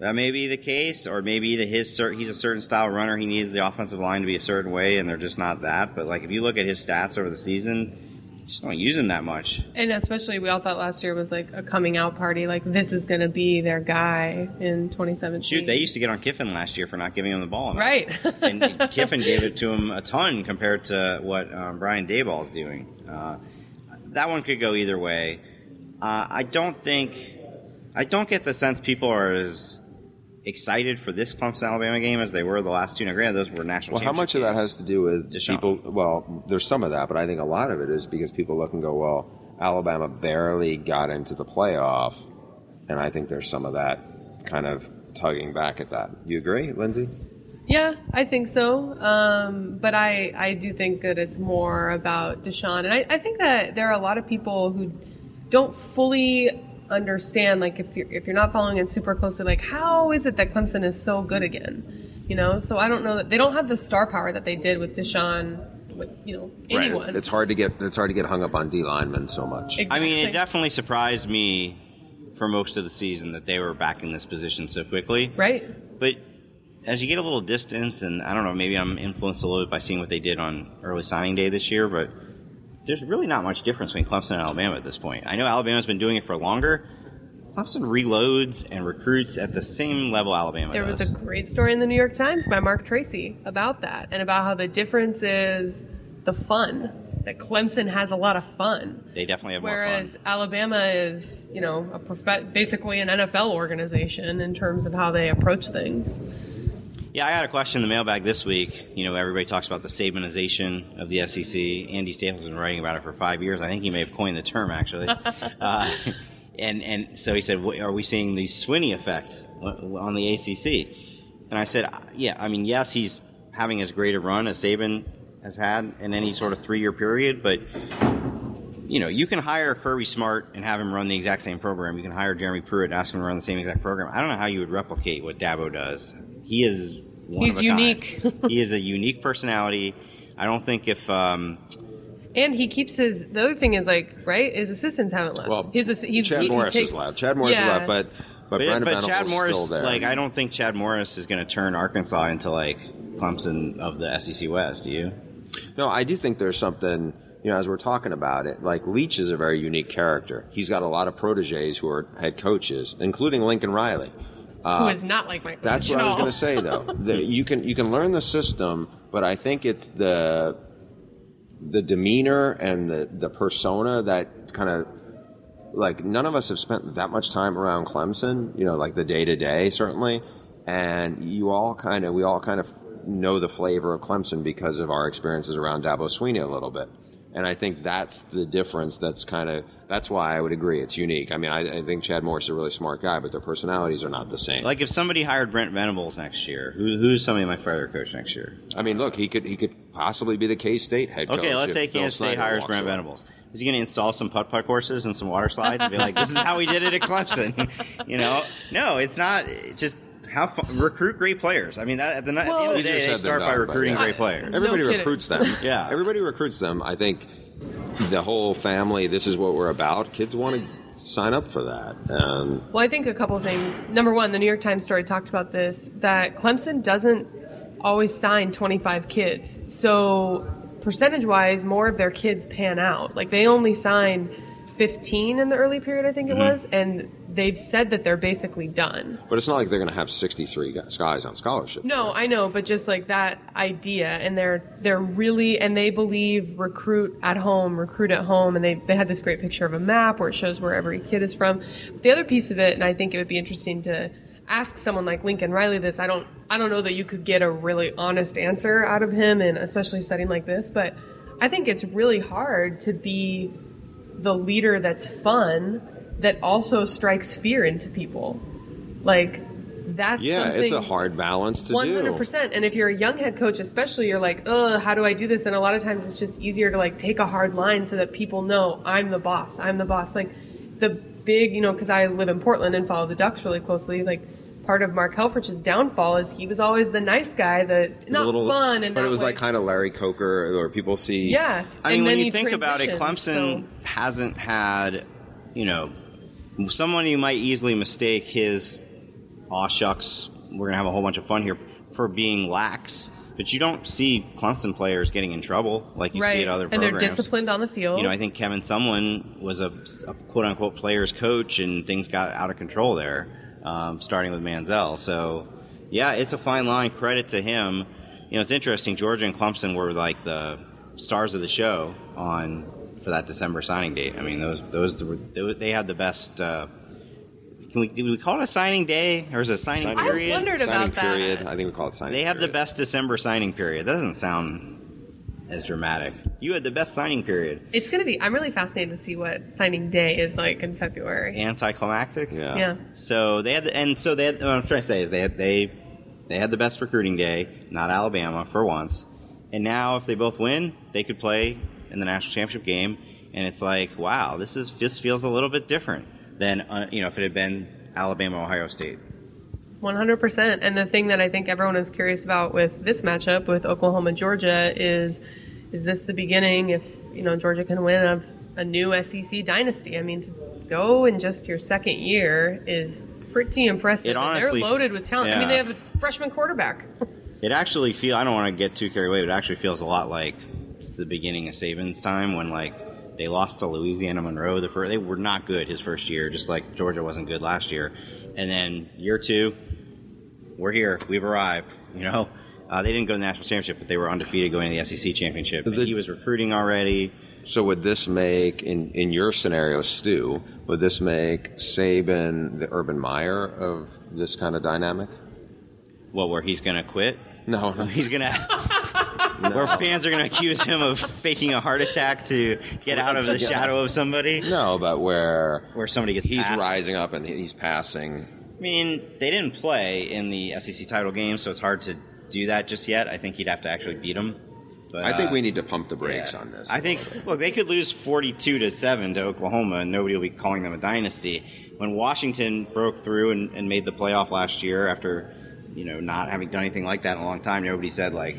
that may be the case, or maybe the his he's a certain style runner. He needs the offensive line to be a certain way, and they're just not that. But like if you look at his stats over the season, just don't use him that much. And especially, we all thought last year was like a coming out party. Like, this is going to be their guy in 2017. Shoot, they used to get on Kiffin last year for not giving him the ball. enough. Right. and [laughs] Kiffin gave it to him a ton compared to what um, Brian Daboll's doing. Uh, that one could go either way. Uh, I don't think, I don't get the sense people are as excited for this Clemson Alabama game as they were the last two. Now, granted, those were national. Well, how much of that has to do with Deshaun. people? Well, there's some of that, but I think a lot of it is because people look and go, "Well, Alabama barely got into the playoff," and I think there's some of that kind of tugging back at that. You agree, Lindsay? Yeah, I think so. Um, but I, I do think that it's more about Deshaun. And I, I think that there are a lot of people who don't fully understand, like, if you're, if you're not following it super closely, like, how is it that Clemson is so good again? You know, so I don't know that they don't have the star power that they did with Deshaun, with, you know, anyone. right. It's hard to get it's hard to get hung up on D linemen so much. I mean, it definitely surprised me for most of the season that they were back in this position so quickly. Right? But as you get a little distance, and I don't know, maybe I'm influenced a little bit by seeing what they did on early signing day this year, but there's really not much difference between Clemson and Alabama at this point. I know Alabama's been doing it for longer. Clemson reloads and recruits at the same level Alabama There does. was a great story in the New York Times by Marc Tracy about that and about how the difference is the fun. That Clemson has a lot of fun. they definitely have Whereas more fun. Alabama is, you know, a prof- basically an NFL organization in terms of how they approach things. Yeah, I got a question in the mailbag this week. You know, everybody talks about the Sabanization of the SEC. Andy Staples has been writing about it for five years. I think he may have coined the term, actually. [laughs] uh, and and so he said, "Are we seeing the Swinney effect on the ACC?" And I said, "Yeah. I mean, yes, he's having as great a run as Saban has had in any sort of three-year period, but." You know, you can hire Kirby Smart and have him run the exact same program. You can hire Jeremy Pruitt and ask him to run the same exact program. I don't know how you would replicate what Dabo does. He is He's of a kind. unique. he is a unique personality. I don't think if um, And he keeps his. The other thing is like, right? His assistants haven't left. Well, his, ass- he, Chad he, Morris he takes, is left. Chad Morris Yeah. is left, but but, but, but Chad Morris, still there. like I don't think Chad Morris is going to turn Arkansas into like Clemson of the SEC West. Do you? No, I do think there's something, you know, as we're talking about it, like Leach is a very unique character. He's got a lot of proteges who are head coaches, including Lincoln Riley. Uh, who is not like Mike. That's what at I was going to say, though. The, you can you can learn the system, but I think it's the the demeanor and the the persona that kind of like none of us have spent that much time around Clemson. You know, like the day to day, certainly, and you all kind of we all kind of know the flavor of Clemson because of our experiences around Dabo Swinney a little bit. And I think that's the difference. That's kind of that's why I would agree it's unique. I mean, I, I think Chad Morris is a really smart guy, but their personalities are not the same. Like if somebody hired Brent Venables next year, who, who's somebody my fire coach next year? I mean, look, he could he could possibly be the K State head coach. Okay, let's say Kansas State hires Brent away. Venables. Is he going to install some putt putt courses and some water slides and be like, "This is how we did it at Clemson"? [laughs] you know, no, it's not. It's just how fun, recruit great players. I mean, that, at, the, at the end of the Easier day, they start by done, but recruiting yeah. great players. Everybody kidding. recruits them. [laughs] Yeah. everybody recruits them. I think the whole family. This is what we're about. Kids want to sign up for that. Um, Well, I think a couple of things. Number one, the New York Times story talked about this that Clemson doesn't always sign 25 kids. So, percentage wise, more of their kids pan out. Like, they only sign 15 in the early period, I think it was, and they've said that they're basically done. but it's not like they're going to have sixty-three guys guys on scholarship. No, I know, but just like that idea, and they're they're really and they believe recruit at home, recruit at home, and they they had this great picture of a map where it shows where every kid is from. But the other piece of it, and I think it would be interesting to ask someone like Lincoln Riley this. I don't I don't know that you could get a really honest answer out of him, and especially setting like this, but I think it's really hard to be the leader that's fun that also strikes fear into people. Like that's yeah, it's a hard balance to one do. hundred percent. And if you're a young head coach, especially, you're like, oh, how do I do this? And a lot of times, it's just easier to like take a hard line so that people know I'm the boss. I'm the boss. Like the big, you know, because I live in Portland and follow the Ducks really closely. Like part of Mark Helfrich's downfall is he was always the nice guy, A not little- fun and but it was like like- kind of Larry Coker, or people see. yeah. I and mean, then when you think about it, Clemson so- hasn't had, you know, someone you might easily mistake his, aw shucks, we're going to have a whole bunch of fun here, for being lax. But you don't see Clemson players getting in trouble like you see right, at other and they're disciplined on the field. You know, I think Kevin Sumlin was a, a quote unquote player's coach, and things got out of control there, um, starting with Manziel. So, yeah, it's a fine line. Credit to him. You know, it's interesting. Georgia and Clemson were like the stars of the show on for that December signing date. I mean, those those those- they had the best. Uh, can we do we call it a signing day or is it a signing Signing- period? wondered signing about that. I think we call it signing. They had the best December signing period. That doesn't sound as dramatic. You had the best signing period. it's going to be. I'm really fascinated to see what signing day is like in February. Anticlimactic. Yeah. yeah. So they had, the, and so they had. What I'm trying to say is they had they they had the best recruiting day, not Alabama for once, and now if they both win, they could play in the national championship game, and it's like, wow, this is this feels a little bit different than uh, you know if it had been Alabama Ohio State. One hundred percent. And the thing that I think everyone is curious about with this matchup with Oklahoma Georgia is, is this the beginning? If you know Georgia can win a, a new SEC dynasty, I mean, to go in just your second year is pretty impressive. It honestly- They're loaded with talent. I mean, they have a freshman quarterback. It actually feel I don't want to get too carried away, but it actually feels a lot like it's the beginning of Saban's time when like they lost to Louisiana Monroe. The first, they were not good his first year, just like Georgia wasn't good last year. And then year two, we're here, we've arrived. You know, uh, they didn't go to the national championship, but they were undefeated going to the SEC championship. The- he was recruiting already. So would this make, in, in your scenario, Stu, would this make Saban the Urban Meyer of this kind of dynamic? Well, where he's going to quit. No, no. He's gonna. [laughs] [laughs] where fans are going to accuse him of faking a heart attack to get out of the shadow of somebody, No, but where where somebody gets he's passed. rising up and he's passing. I mean, they didn't play in the SEC title game, so it's hard to do that just yet. I think he'd have to actually beat them. But, I think uh, we need to pump the brakes yeah. on this. I think look, they could lose forty-two to seven to Oklahoma, and nobody will be calling them a dynasty. When Washington broke through and, and made the playoff last year after you know not having done anything like that in a long time, nobody said like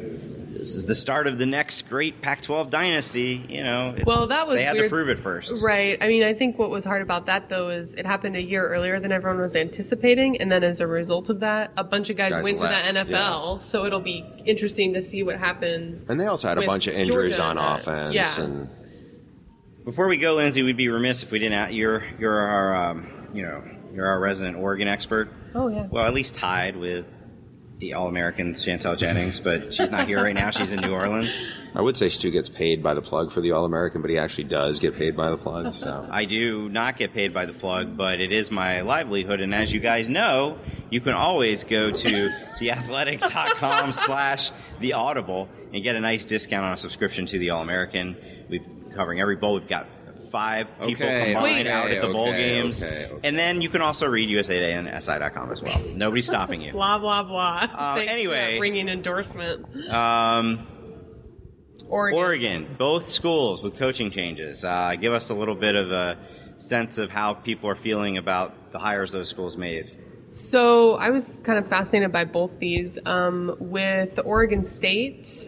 this is the start of the next great Pac-12 dynasty. You know, it's- Well, that was they had weird. to prove it first. Right. I mean, I think what was hard about that though is it happened a year earlier than everyone was anticipating, and then as a result of that, a bunch of guys, Guys went left, to the NFL. So it'll be interesting to see what happens. and they also had a bunch of injuries Georgia on and offense. Yeah. And Before we go, Lindsay, we'd be remiss if we didn't. Ask, you're you're our um, you know you're our resident Oregon expert. Oh yeah. Well, at least tied with the All-American Chantel Jennings, but she's not here right now. She's in New Orleans. I would say Stu gets paid by the plug for the All American, but he actually does get paid by the plug. So I do not get paid by the plug, but it is my livelihood. And as you guys know, you can always go to theathletic.com slash the audible and get a nice discount on a subscription to the All-American. We've covering every bowl. We've got five people Okay, combined Wait. out at the bowl games. okay, okay. And then you can also read USA Today and SI.com as well. Nobody's [laughs] stopping you. Blah blah blah. Uh, Thanks anyway. that ringing endorsement. Um, Oregon. Oregon, both schools with coaching changes. Uh, give us a little bit of a sense of how people are feeling about the hires those schools made. So I was kind of fascinated by both these. Um, with Oregon State,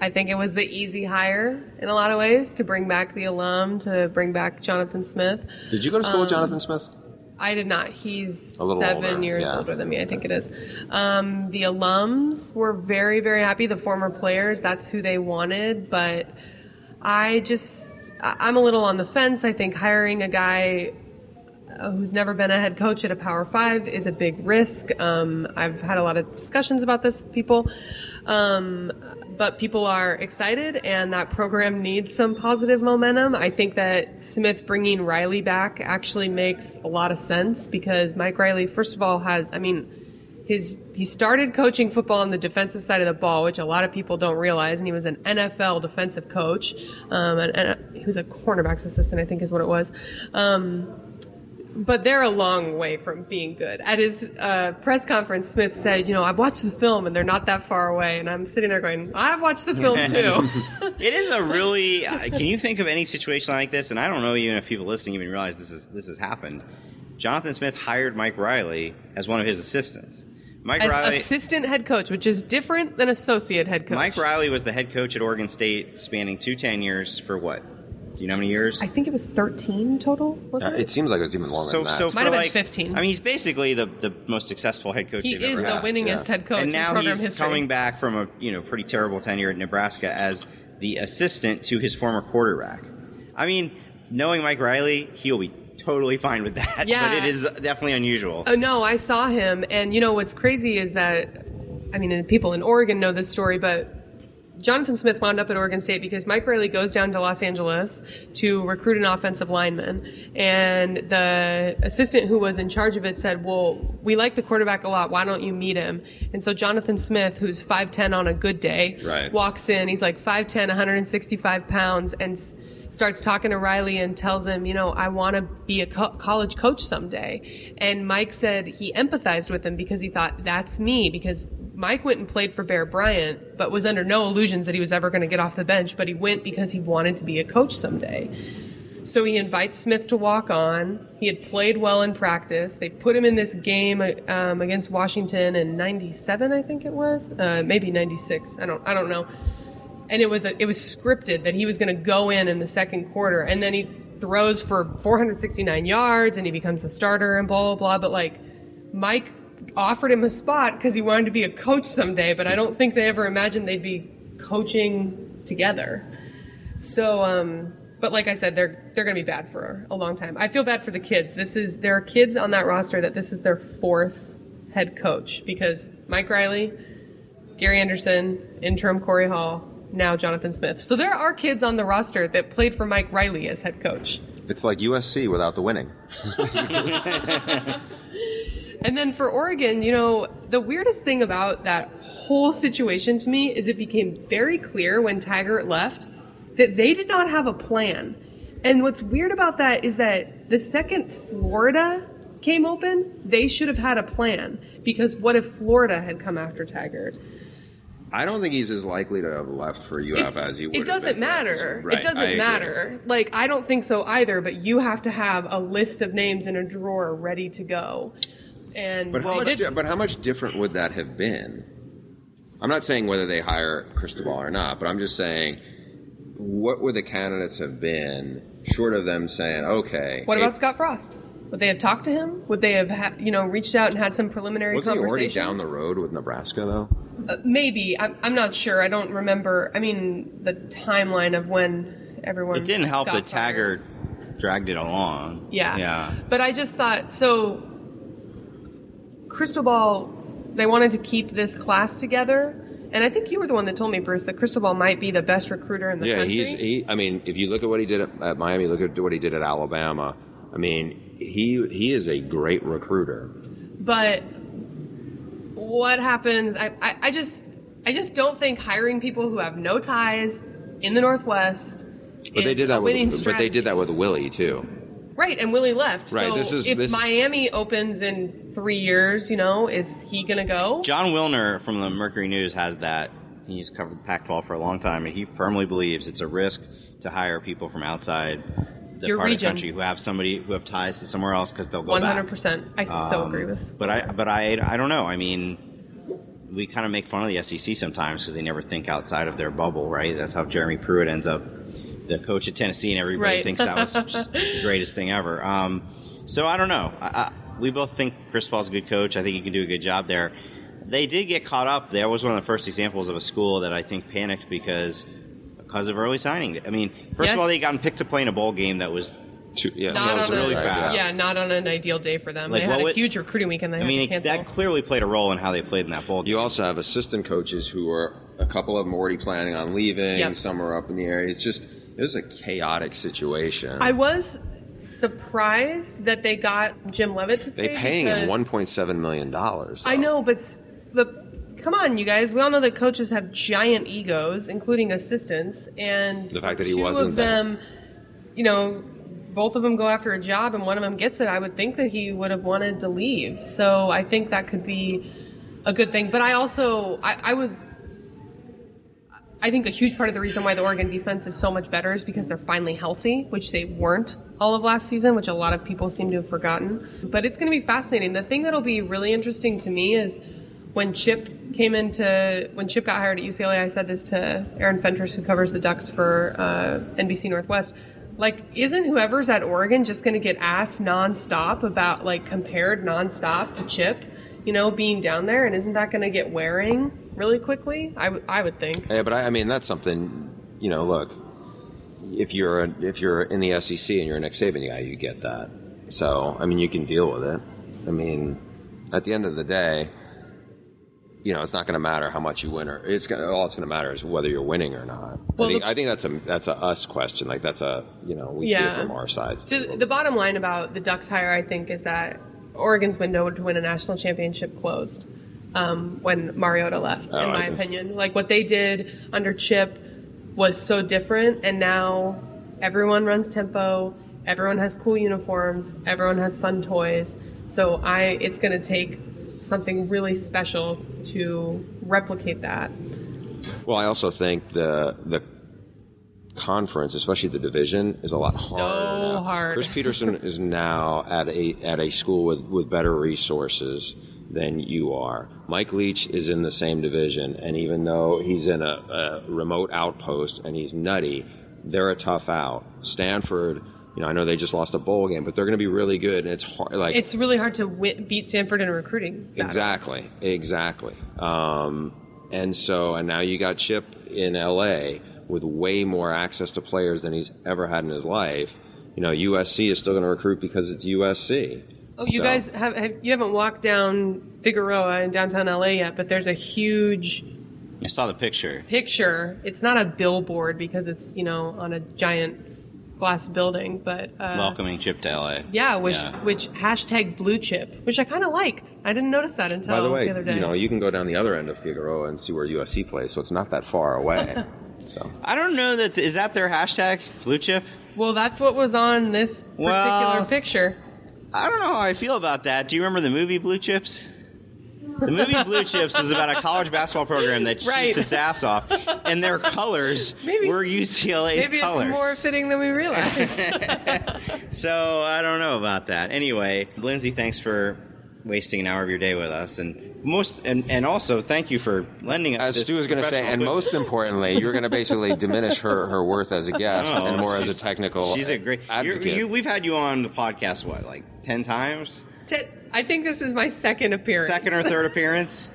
I think it was the easy hire in a lot of ways to bring back the alum, to bring back Jonathan Smith. did you go to school with Jonathan Smith? I did not. He's seven older, years yeah. older than me, I think it is. Um, the alums were very, very happy. The former players, that's who they wanted. But I just, I'm a little on the fence. I think hiring a guy uh, who's never been a head coach at a Power Five is a big risk. Um, I've had a lot of discussions about this with people. Um, but people are excited, and that program needs some positive momentum. I think that Smith bringing Riley back actually makes a lot of sense because Mike Riley, first of all, has, I mean, his he started coaching football on the defensive side of the ball, which a lot of people don't realize, and he was an NFL defensive coach. Um, and, and he was a cornerbacks assistant, I think, is what it was. Um, but they're a long way from being good. At his uh, press conference, Smith said, "You know, I've watched the film, and they're not that far away." And I'm sitting there going, "I've watched the film [laughs] too." It is a really. [laughs] uh, can you think of any situation like this? And I don't know even if people listening even realize this is this has happened. Jonathan Smith hired Mike Riley as one of his assistants. Mike As Riley. assistant head coach, which is different than associate head coach. Mike Riley was the head coach at Oregon State, spanning two tenures for what? Do you know how many years? I think it was 13 total. Uh, Wasn't it? it seems like it's even longer so, than that. so Might for have been like 15. I mean, he's basically the, the most successful head coach. he is ever the had. winningest yeah. head coach and in now program he's history. coming back from a you know pretty terrible tenure at Nebraska as the assistant to his former quarterback. I mean, knowing Mike Riley, he'll be totally fine with that. Yeah. [laughs] but it is definitely unusual. Oh no, I saw him, and you know what's crazy is that, I mean, people in Oregon know this story, but Jonathan Smith wound up at Oregon State because Mike Riley goes down to Los Angeles to recruit an offensive lineman, and the assistant who was in charge of it said, "Well, we like the quarterback a lot. Why don't you meet him?" And so Jonathan Smith, who's five ten on a good day, Right. walks in. He's like 5'10", 165 pounds, and starts talking to Riley and tells him, you know, I want to be a co- college coach someday. And Mike said he empathized with him because he thought that's me because Mike went and played for Bear Bryant, but was under no illusions that he was ever going to get off the bench. But he went because he wanted to be a coach someday. So he invites Smith to walk on. He had played well in practice. They put him in this game um, against Washington in '97, I think it was, uh, maybe '96. I don't, I don't know. And it was a, it was scripted that he was going to go in in the second quarter, and then he throws for 469 yards, and he becomes the starter, and blah blah blah. But like, Mike offered him a spot because he wanted to be a coach someday, but I don't think they ever imagined they'd be coaching together. So, um, but like I said, they're they're going to be bad for a long time. I feel bad for the kids. This is there are kids on that roster that this is their fourth head coach because Mike Riley, Gary Anderson, interim Corey Hall, now Jonathan Smith. So there are kids on the roster that played for Mike Riley as head coach. it's like USC without the winning. And then for Oregon, you know, the weirdest thing about that whole situation to me is it became very clear when Taggart left that they did not have a plan. And what's weird about that is that the second Florida came open, they should have had a plan because what if Florida had come after Taggart? I don't think he's as likely to have left for UF as he would. It doesn't matter. Right, it doesn't matter. Like I don't think so either. But you have to have a list of names in a drawer ready to go. And But how much? di- but how much different would that have been? I'm not saying whether they hire Cristobal or not, but I'm just saying, what would the candidates have been short of them saying, okay? what about Scott Frost? Would they have talked to him? Would they have, ha- you know, reached out and had some preliminary Wasn't he already conversations? down the road with Nebraska though? Uh, maybe. I'm, I'm not sure. I don't remember. I mean, the timeline of when everyone. It didn't help got that. Taggart dragged it along. Yeah. Yeah. But I just thought so. Cristobal, they wanted to keep this class together, and I think you were the one that told me, Bruce, that Cristobal might be the best recruiter in the yeah, country. he's he. I mean, if you look at what he did at, at Miami, look at what he did at Alabama. I mean, he he is a great recruiter. But what happens? I, I, I just I just don't think hiring people who have no ties in the Northwest. But they did that winning with, but they did that with Willie too. Right, and Willie left. Right, So this is- if this- Miami opens in three years, you know, is he gonna go? Jon Wilner from the Mercury News has that. He's covered Pac-12 for a long time, and he firmly believes it's a risk to hire people from outside the Your part of region. the country who have somebody who have ties to somewhere else because they'll go One back. hundred percent. I so Um, agree with. But I, but I, I don't know. I mean, we kind of make fun of the SEC sometimes because they never think outside of their bubble, right? That's how Jeremy Pruitt ends up the coach at Tennessee, and everybody Right. thinks that was [laughs] just the greatest thing ever. Um, so I don't know. I, I, we both think Cristobal's a good coach. I think he can do a good job there. They did get caught up. That was one of the first examples of a school that I think panicked because because of early signing. I mean, first Yes. of all, they gotten picked to play in a bowl game that was Too, yeah, Not so on a, really right, yeah, not on an ideal day for them. Like, they what had a huge recruiting weekend. They I had mean, to cancel. that clearly played a role in how they played in that bowl game. You also have assistant coaches who are a couple of them already planning on leaving. Yep. Some are up in the area. It's just it was a chaotic situation. I was surprised that they got Jim Leavitt to stay. they paying him one point seven million dollars. I know, but s- but come on, you guys. We all know that coaches have giant egos, including assistants, and The fact that he two wasn't of them, you know, both of them go after a job, and one of them gets it. I would think that he would have wanted to leave. So I think that could be a good thing. But I also, I, I was. I think a huge part of the reason why the Oregon defense is so much better is because they're finally healthy, which they weren't all of last season, which a lot of people seem to have forgotten. But it's going to be fascinating. The thing that'll be really interesting to me is when Chip came into when Chip got hired at UCLA. I said this to Aaron Fentress, who covers the Ducks for uh, NBC Northwest. Like, isn't whoever's at Oregon just going to get asked nonstop about like compared nonstop to Chip? You know, being down there, and isn't that going to get wearing really quickly? I, w- I would think. Yeah, but I, I mean that's something. You know, look, if you're a, if you're in the SEC and you're a Nick Saban guy, you get that. So I mean, you can deal with it. I mean, at the end of the day, you know, it's not going to matter how much you win or it's gonna, all it's going to matter is whether you're winning or not. Well, I think the- I think that's a that's a us question. Like that's a you know we see it from our side. So the bottom line about the Ducks hire, I think, is that Oregon's window to win a national championship closed um, when Mariota left. Oh, in my opinion, like what they did under Chip was so different, and now everyone runs tempo. Everyone has cool uniforms. Everyone has fun toys. So I, it's going to take something really special to replicate that. Well, I also think the the conference, especially the division, is a lot So harder. now. hard. Chris Petersen [laughs] is now at a at a school with, with better resources than you are. Mike Leach is in the same division, and even though he's in a, a remote outpost and he's nutty, they're a tough out. Stanford, you know, I know they just lost a bowl game, but they're going to be really good, and it's hard. Like It's really hard to win, beat Stanford in a recruiting. battle. Exactly, exactly. Um, and so, and now you got Chip in LA with way more access to players than he's ever had in his life. You know, USC is still going to recruit because it's USC. Oh, you So- guys have, have you haven't walked down Figueroa in downtown LA yet, but there's a huge I saw the picture. picture. It's not a billboard because it's you know on a giant glass building, but uh, Welcoming Chip to LA. Yeah, which Yeah. which hashtag blue chip, which I kind of liked. I didn't notice that until By the way, other day. you know, you can go down the other end of Figueroa and see where USC plays, so it's not that far away. [laughs] so I don't know that is that their hashtag blue chip. well, that's what was on this particular Well- picture. I don't know how I feel about that. Do you remember the movie Blue Chips? The movie Blue Chips is about a college basketball program that cheats Right. its ass off, and their colors Maybe- were UCLA's Maybe colors. it's more fitting than we realized. [laughs] So I don't know about that. Anyway, Lindsay, thanks for wasting an hour of your day with us, and most and, and also thank you for lending us. As this Stu was going to say, and equipment. most importantly, you're going to basically [laughs] diminish her, her worth as a guest Oh, and more as a technical She's a great. You're, you, we've had you on the podcast what, like ten times, Ted, I think this is my second appearance. second or third appearance.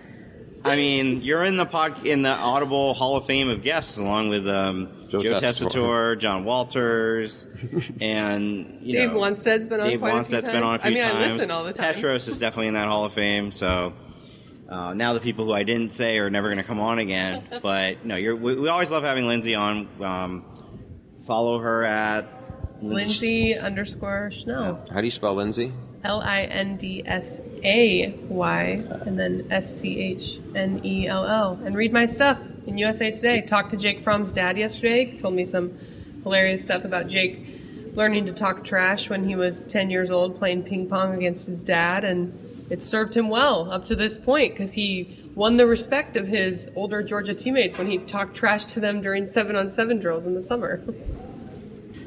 I mean, you're in the pod in the Audible Hall of Fame of guests, along with um, Joe Joe, Tessitore. Tessitore, John Walters, [laughs] and you Dave know, Wannstedt's been on Dave quite a few times. been on a few I mean, times. I listen all the time. Petros is definitely in that Hall of Fame. So uh, now the people who I didn't say are never going to come on again. [laughs] But no, you're, we, we always love having Lindsay on. Um, follow her at Lindsay underscore Schnell. How do you spell Lindsay? L I N D S A Y and then S C H N E L L. And read my stuff in USA Today. Talked to Jake Fromm's dad yesterday. Told me some hilarious stuff about Jake learning to talk trash when he was 10 years old playing ping pong against his dad. And it served him well up to this point because he won the respect of his older Georgia teammates when he talked trash to them during seven on seven drills in the summer. [laughs]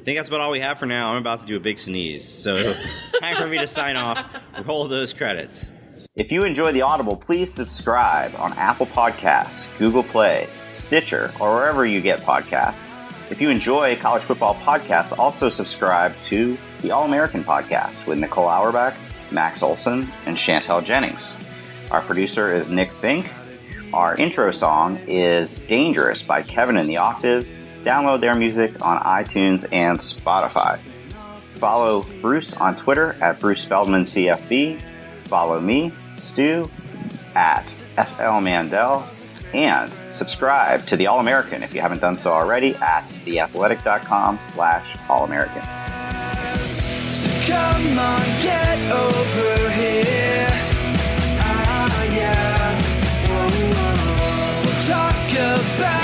I think that's about all we have for now. I'm about to do a big sneeze, so it's [laughs] time for me to sign off. Roll those credits. If you enjoy the Audible, please subscribe on Apple Podcasts, Google Play, Stitcher, or wherever you get podcasts. If you enjoy college football podcasts, also subscribe to the All American podcast with Nicole Auerbach, Max Olson, and Chantel Jennings. Our producer is Nick Fink. Our intro song is Dangerous by Kevin and the Octaves. Download their music on iTunes and Spotify. Follow Bruce on Twitter at Bruce Feldman CFB. Follow me, Stew, at SL Mandel. And subscribe to The All American if you haven't done so already at theathletic.com slash All American. Come on, get over here. Ah, yeah. Whoa, whoa. We'll talk about